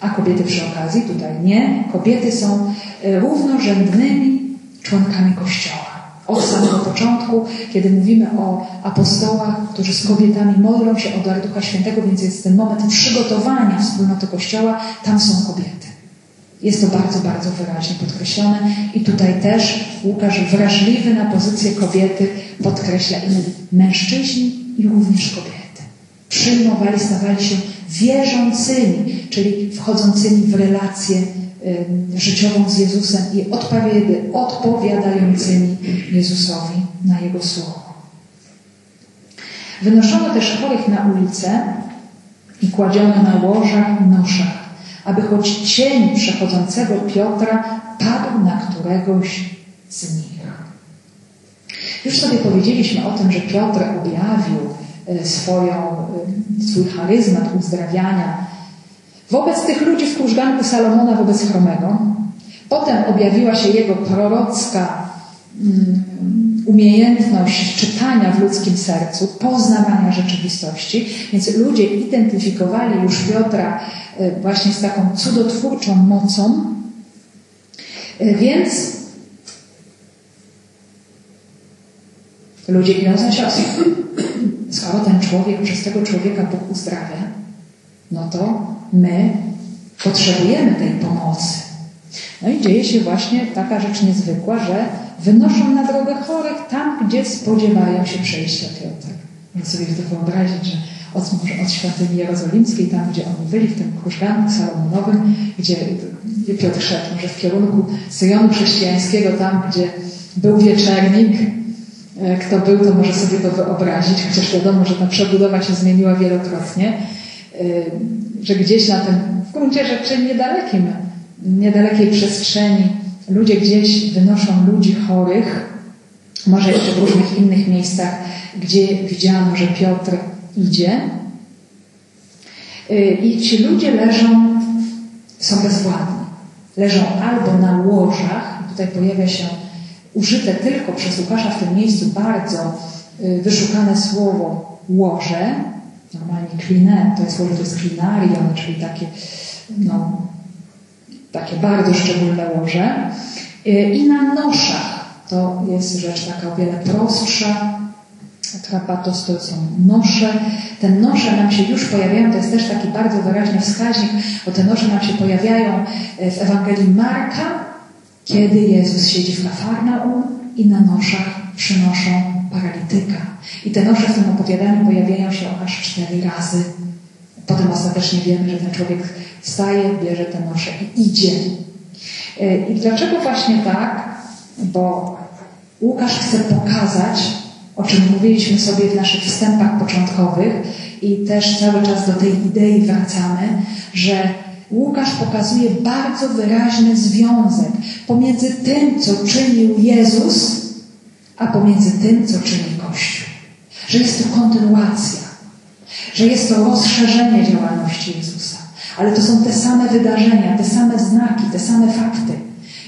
a kobiety przy okazji tutaj nie. Kobiety są e, równorzędnymi członkami Kościoła od samego początku, kiedy mówimy o apostołach, którzy z kobietami modlą się o dar Ducha Świętego, więc jest ten moment przygotowania wspólnoty Kościoła, tam są kobiety. Jest to bardzo, bardzo wyraźnie podkreślone i tutaj też Łukasz wrażliwy na pozycję kobiety podkreśla i mężczyźni i również kobiety. Przyjmowali, stawali się wierzącymi, czyli wchodzącymi w relacje życiową z Jezusem i odpowiadającymi Jezusowi na Jego słowo. Wynoszono też chorych na ulicę i kładziono na łożach noszach, aby choć cień przechodzącego Piotra padł na któregoś z nich. Już sobie powiedzieliśmy o tym, że Piotr objawił e, swoją, e, swój charyzmat uzdrawiania wobec tych ludzi w krużganku Salomona wobec Chromego. Potem objawiła się jego prorocka mm, umiejętność czytania w ludzkim sercu, poznawania rzeczywistości, więc ludzie identyfikowali już Piotra e, właśnie z taką cudotwórczą mocą, e, więc ludzie idą za siostrą. Skoro ten człowiek przez tego człowieka Bóg uzdrawia, no to my potrzebujemy tej pomocy. No i dzieje się właśnie taka rzecz niezwykła, że wynoszą na drogę chorych tam, gdzie spodziewają się przejścia Piotra. Więc sobie to wyobrazić, że od, od świątyni jerozolimskiej, tam gdzie oni byli, w tym krużganku salomonowym, gdzie Piotr szedł może w kierunku Syjonu chrześcijańskiego, tam gdzie był wieczernik, e, kto był, to może sobie to wyobrazić, chociaż wiadomo, że ta przebudowa się zmieniła wielokrotnie, e, że gdzieś na tym, w gruncie rzeczy niedalekim, niedalekiej przestrzeni ludzie gdzieś wynoszą ludzi chorych, może jeszcze w różnych innych miejscach, gdzie widziano, że Piotr idzie. Y, I ci ludzie leżą, są bezwładni. Leżą albo na łożach, tutaj pojawia się użyte tylko przez Łukasza w tym miejscu bardzo y, wyszukane słowo łoże, normalnie klinę, to jest słowo, to jest klinarium, czyli takie, no, takie bardzo szczególne łoże. Y, I na noszach. to jest rzecz taka o wiele prostsza. Trapatos to są nosze. Te nosze nam się już pojawiają, to jest też taki bardzo wyraźny wskaźnik, bo te nosze nam się pojawiają w Ewangelii Marka, kiedy Jezus siedzi w Kafarnaum i na noszach przynoszą paralityka. I te nosze w tym opowiadaniu pojawiają się aż cztery razy. Potem ostatecznie wiemy, że ten człowiek wstaje, bierze te nosze i idzie. I dlaczego właśnie tak? Bo Łukasz chce pokazać, o czym mówiliśmy sobie w naszych wstępach początkowych i też cały czas do tej idei wracamy, że Łukasz pokazuje bardzo wyraźny związek pomiędzy tym, co czynił Jezus, a pomiędzy tym, co czyni Kościół. Że jest to kontynuacja, że jest to rozszerzenie działalności Jezusa. Ale to są te same wydarzenia, te same znaki, te same fakty.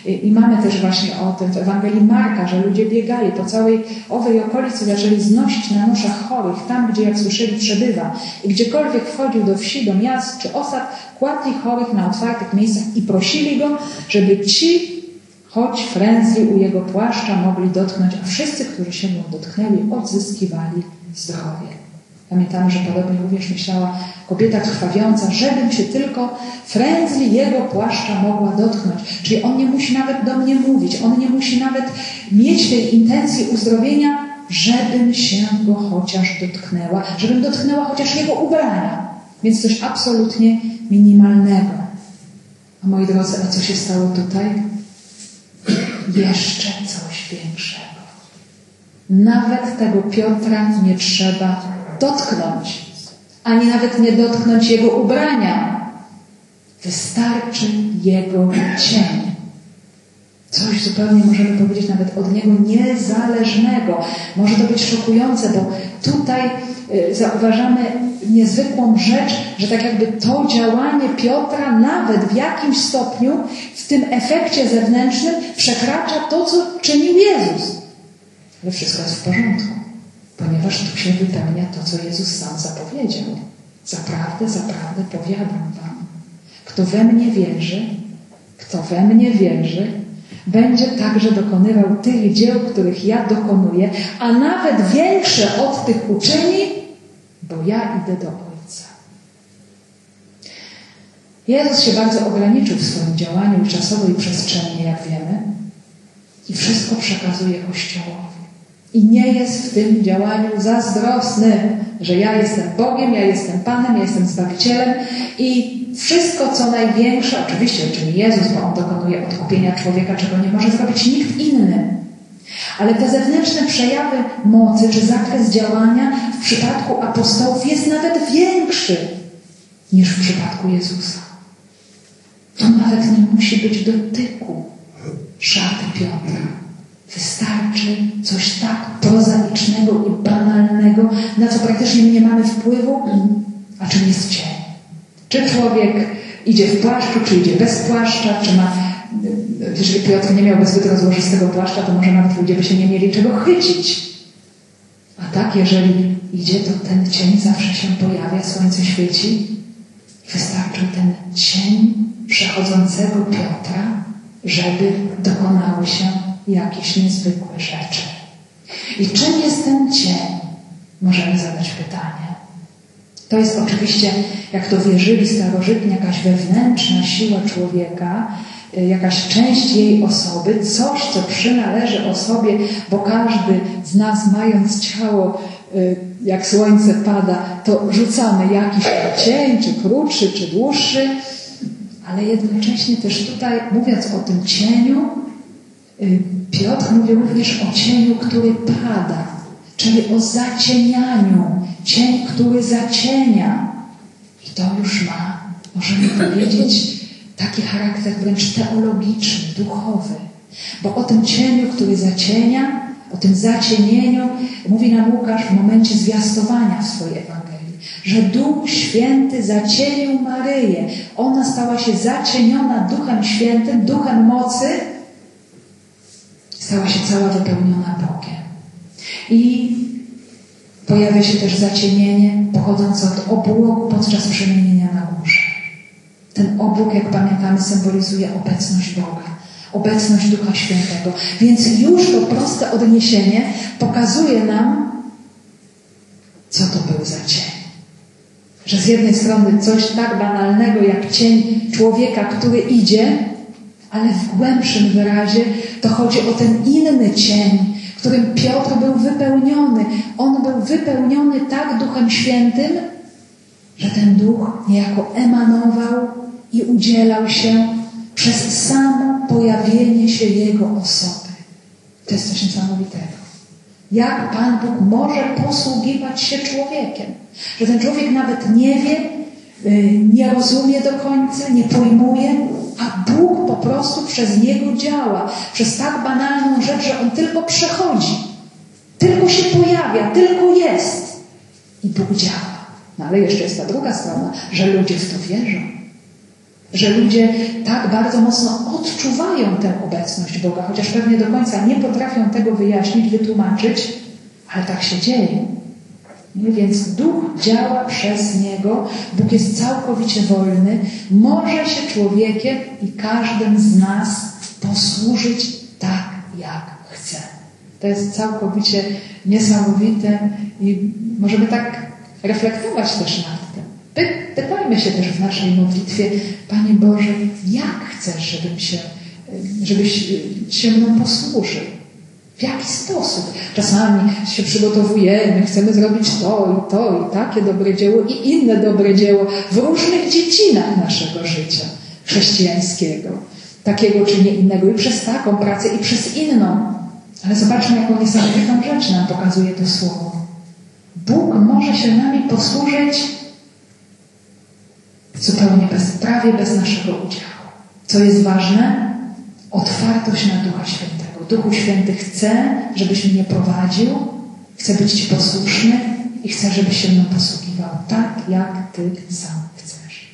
I, I, mamy też właśnie o tym w Ewangelii Marka, że ludzie biegali po całej owej okolicy, zaczęli znosić na noszach chorych, tam gdzie jak słyszeli przebywa. I gdziekolwiek wchodził do wsi, do miast czy osad, kładli chorych na otwartych miejscach i prosili go, żeby ci, choć frędzli u jego płaszcza, mogli dotknąć, a wszyscy, którzy się mu dotknęli, odzyskiwali zdrowie. Pamiętamy, że podobnie również myślała kobieta krwawiąca, żebym się tylko frędzli jego płaszcza mogła dotknąć. Czyli on nie musi nawet do mnie mówić, on nie musi nawet mieć tej intencji uzdrowienia, żebym się go chociaż dotknęła, żebym dotknęła chociaż jego ubrania. Więc coś absolutnie minimalnego. A moi drodzy, a co się stało tutaj? Jeszcze coś większego. Nawet tego Piotra nie trzeba dotknąć, ani nawet nie dotknąć jego ubrania. Wystarczy jego cień. Coś zupełnie możemy powiedzieć nawet od niego niezależnego. Może to być szokujące, bo tutaj y, zauważamy niezwykłą rzecz, że tak jakby to działanie Piotra nawet w jakimś stopniu w tym efekcie zewnętrznym przekracza to, co czynił Jezus. Ale wszystko jest w porządku ponieważ tu się wypełnia to, co Jezus sam zapowiedział. Zaprawdę, zaprawdę powiadam wam, kto we mnie wierzy, kto we mnie wierzy, będzie także dokonywał tych dzieł, których ja dokonuję, a nawet większe od tych uczyni, bo ja idę do Ojca. Jezus się bardzo ograniczył w swoim działaniu czasowo i przestrzennie, jak wiemy, i wszystko przekazuje Kościołowi. I nie jest w tym działaniu zazdrosny, że ja jestem Bogiem, ja jestem Panem, ja jestem Zbawicielem i wszystko, co największe, oczywiście czyni Jezus, bo On dokonuje odkupienia człowieka, czego nie może zrobić nikt inny. Ale te zewnętrzne przejawy mocy czy zakres działania w przypadku apostołów jest nawet większy niż w przypadku Jezusa. To nawet nie musi być dotyku szaty Piotra Wystarczy coś tak prozaicznego i banalnego, na co praktycznie nie mamy wpływu, a czym jest cień. Czy człowiek idzie w płaszczu, czy idzie bez płaszcza, czy ma, jeżeli Piotr nie miałby zbyt rozłożystego płaszcza, to może nawet ludzie by się nie mieli czego chycić. A tak, jeżeli idzie, to ten cień zawsze się pojawia, słońce świeci. Wystarczył ten cień przechodzącego Piotra, żeby dokonały się jakieś niezwykłe rzeczy. I czym jest ten cień? Możemy zadać pytanie. To jest oczywiście, jak to wierzyli starożytni, jakaś wewnętrzna siła człowieka, y, jakaś część jej osoby, coś, co przynależy osobie, bo każdy z nas, mając ciało, y, jak słońce pada, to rzucamy jakiś cień, czy krótszy, czy dłuższy, ale jednocześnie też tutaj, mówiąc o tym cieniu, Piotr mówi również o cieniu, który pada, czyli o zacienianiu. Cień, który zacienia. I to już ma, możemy powiedzieć, taki charakter wręcz teologiczny, duchowy. Bo o tym cieniu, który zacienia, o tym zacienieniu mówi nam Łukasz w momencie zwiastowania w swojej Ewangelii, że Duch Święty zacienił Maryję. Ona stała się zacieniona Duchem Świętym, Duchem mocy, stała się cała wypełniona Bogiem. I pojawia się też zacienienie pochodzące od obłoku podczas przemienienia na górze. Ten obłok, jak pamiętamy, symbolizuje obecność Boga. obecność Ducha Świętego. Więc już to proste odniesienie pokazuje nam, co to był za cień. Że z jednej strony coś tak banalnego jak cień człowieka, który idzie, ale w głębszym wyrazie to chodzi o ten inny cień, którym Piotr był wypełniony. On był wypełniony tak Duchem Świętym, że ten duch niejako emanował i udzielał się przez samo pojawienie się Jego osoby. To jest coś niesamowitego. Jak Pan Bóg może posługiwać się człowiekiem? Że ten człowiek nawet nie wie, y, nie rozumie do końca, nie pojmuje, a Bóg po prostu przez niego działa. Przez tak banalną rzecz, że on tylko przechodzi, tylko się pojawia, tylko jest. I Bóg działa. No ale jeszcze jest ta druga strona, że ludzie w to wierzą. Że ludzie tak bardzo mocno odczuwają tę obecność Boga, chociaż pewnie do końca nie potrafią tego wyjaśnić, wytłumaczyć, ale tak się dzieje. Więc duch działa przez niego, Bóg jest całkowicie wolny, może się człowiekiem i każdym z nas posłużyć tak, jak chce. To jest całkowicie niesamowite i możemy tak reflektować też nad tym. Pytajmy się też w naszej modlitwie, Panie Boże, jak chcesz, żebym się, żebyś się mną posłużył? W jaki sposób? Czasami się przygotowujemy, chcemy zrobić to i to i takie dobre dzieło i inne dobre dzieło w różnych dziedzinach naszego życia chrześcijańskiego. Takiego czy nie innego i przez taką pracę i przez inną. Ale zobaczmy, jaką niesamowitą rzecz nam pokazuje to słowo. Bóg może się nami posłużyć zupełnie bez, prawie bez naszego udziału. Co jest ważne? Otwartość na Ducha Świętego. Duchu Święty chce, żebyś mnie prowadził, chce być Ci posłuszny i chce, żebyś się mną posługiwał tak, jak Ty sam chcesz.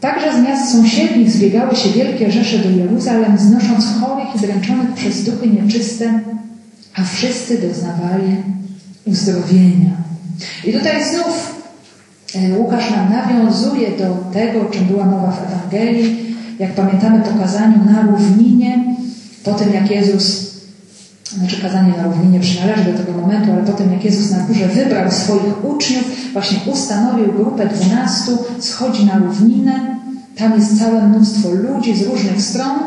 Także z miast sąsiednich zbiegały się wielkie rzesze do Jeruzalem, znosząc chorych i dręczonych przez duchy nieczyste, a wszyscy doznawali uzdrowienia. I tutaj znów e, Łukasz nam nawiązuje do tego, o czym była mowa w Ewangelii, jak pamiętamy po kazaniu na równinie, po tym jak Jezus, znaczy kazanie na równinie przynależy do tego momentu, ale po tym jak Jezus na górze wybrał swoich uczniów, właśnie ustanowił grupę dwunastu, schodzi na równinę, tam jest całe mnóstwo ludzi z różnych stron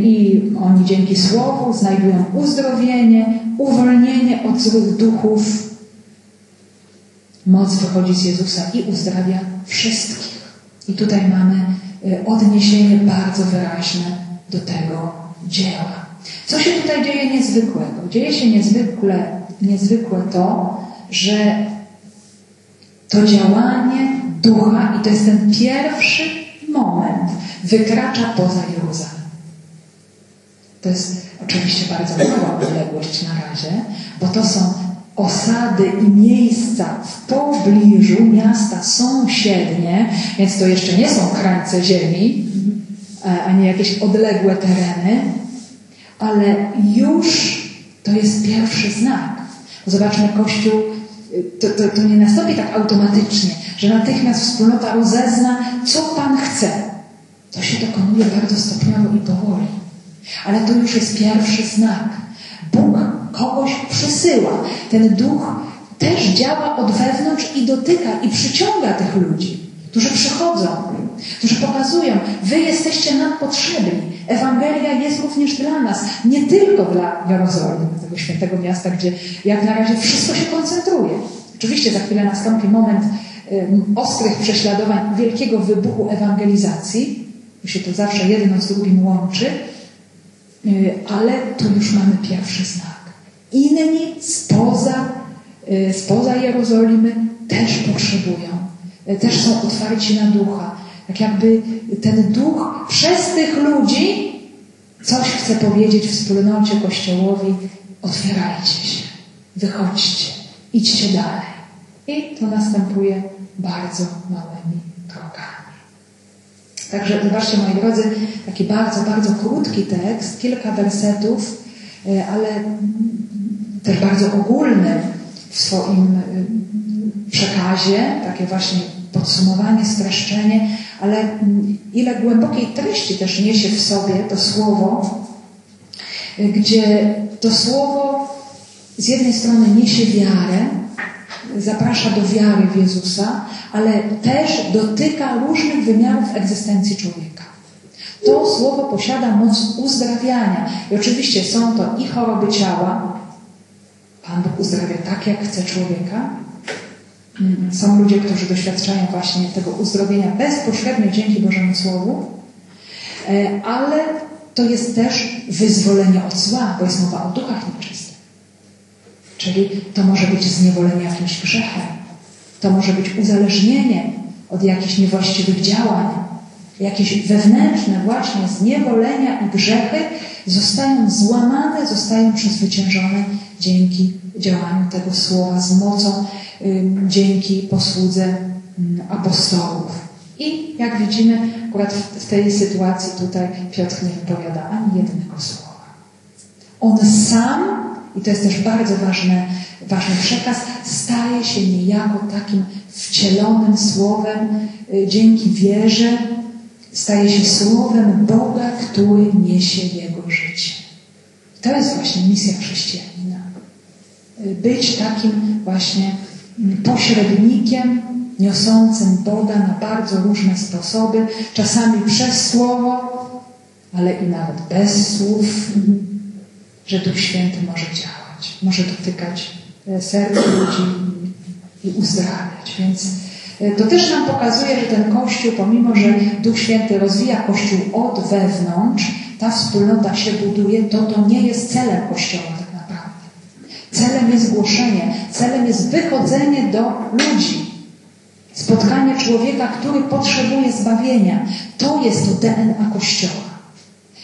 i oni dzięki Słowu znajdują uzdrowienie, uwolnienie od złych duchów. Moc wychodzi z Jezusa i uzdrawia wszystkich. I tutaj mamy y, odniesienie bardzo wyraźne do tego dzieła. Co się tutaj dzieje niezwykłego? Dzieje się niezwykle, niezwykłe to, że to działanie ducha, i to jest ten pierwszy moment, wykracza poza Jeruzalem. To jest oczywiście bardzo mała odległość na razie, bo to są osady i miejsca w pobliżu miasta sąsiednie, więc to jeszcze nie są krańce ziemi, a nie jakieś odległe tereny, ale już to jest pierwszy znak. Zobaczmy, Kościół, to, to, to nie nastąpi tak automatycznie, że natychmiast wspólnota rozezna, co Pan chce. To się dokonuje bardzo stopniowo i powoli. Ale to już jest pierwszy znak. Bóg kogoś przysyła. Ten duch też działa od wewnątrz i dotyka i przyciąga tych ludzi, którzy przychodzą którzy pokazują, wy jesteście nam potrzebni. Ewangelia jest również dla nas, nie tylko dla Jerozolimy, tego świętego miasta, gdzie jak na razie wszystko się koncentruje. Oczywiście za chwilę nastąpi moment um, ostrych prześladowań, wielkiego wybuchu ewangelizacji, bo się to zawsze jedno z drugim łączy, y, ale tu już mamy pierwszy znak. Inni spoza, y, spoza Jerozolimy też potrzebują, też są otwarci na ducha, tak jakby ten duch przez tych ludzi coś chce powiedzieć wspólnocie Kościołowi. Otwierajcie się, wychodźcie, idźcie dalej. I to następuje bardzo małymi krokami. Także zobaczcie, moi drodzy, taki bardzo, bardzo krótki tekst, kilka wersetów, e, ale też bardzo ogólny w swoim e, przekazie, takie właśnie podsumowanie, streszczenie, ale mm, ile głębokiej treści też niesie w sobie to słowo, gdzie to słowo z jednej strony niesie wiarę, zaprasza do wiary w Jezusa, ale też dotyka różnych wymiarów egzystencji człowieka. To słowo posiada moc uzdrawiania. I oczywiście są to i choroby ciała. Pan Bóg uzdrawia tak, jak chce człowieka. Mm, są ludzie, którzy doświadczają właśnie tego uzdrowienia bezpośrednio dzięki Bożemu Słowu, e, ale to jest też wyzwolenie od zła, bo jest mowa o duchach nieczystych. Czyli to może być zniewolenie jakimś grzechem, to może być uzależnienie od jakichś niewłaściwych działań, jakieś wewnętrzne właśnie zniewolenia i grzechy zostają złamane, zostają przezwyciężone dzięki działaniu tego słowa z mocą, dzięki posłudze apostołów. I jak widzimy, akurat w tej sytuacji tutaj Piotr nie wypowiada ani jednego słowa. On sam, i to jest też bardzo ważny, ważny przekaz, staje się niejako takim wcielonym słowem y, dzięki wierze, staje się słowem Boga, który niesie jego życie. To jest właśnie misja chrześcijanina. Y, być takim właśnie pośrednikiem niosącym Boga na bardzo różne sposoby, czasami przez słowo, ale i nawet bez słów, że Duch Święty może działać, może dotykać e, serc ludzi i uzdrawiać. Więc e, to też nam pokazuje, że ten Kościół, pomimo że Duch Święty rozwija Kościół od wewnątrz, ta wspólnota się buduje, to to nie jest celem Kościoła. Celem jest głoszenie, celem jest wychodzenie do ludzi, Spotkanie człowieka, który potrzebuje zbawienia. To jest to DNA Kościoła.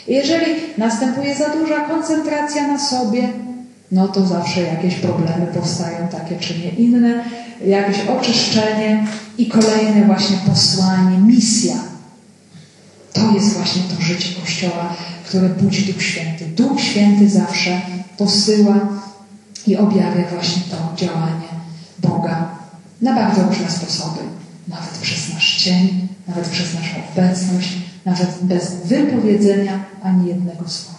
Jeżeli następuje za duża koncentracja na sobie, no to zawsze jakieś problemy powstają, takie czy nie inne, jakieś oczyszczenie i kolejne właśnie posłanie, misja. To jest właśnie to życie Kościoła, które budzi Duch Święty. Duch Święty zawsze posyła i objawia właśnie to działanie Boga na bardzo różne sposoby, nawet przez nasz cień, nawet przez naszą obecność, nawet bez wypowiedzenia ani jednego słowa.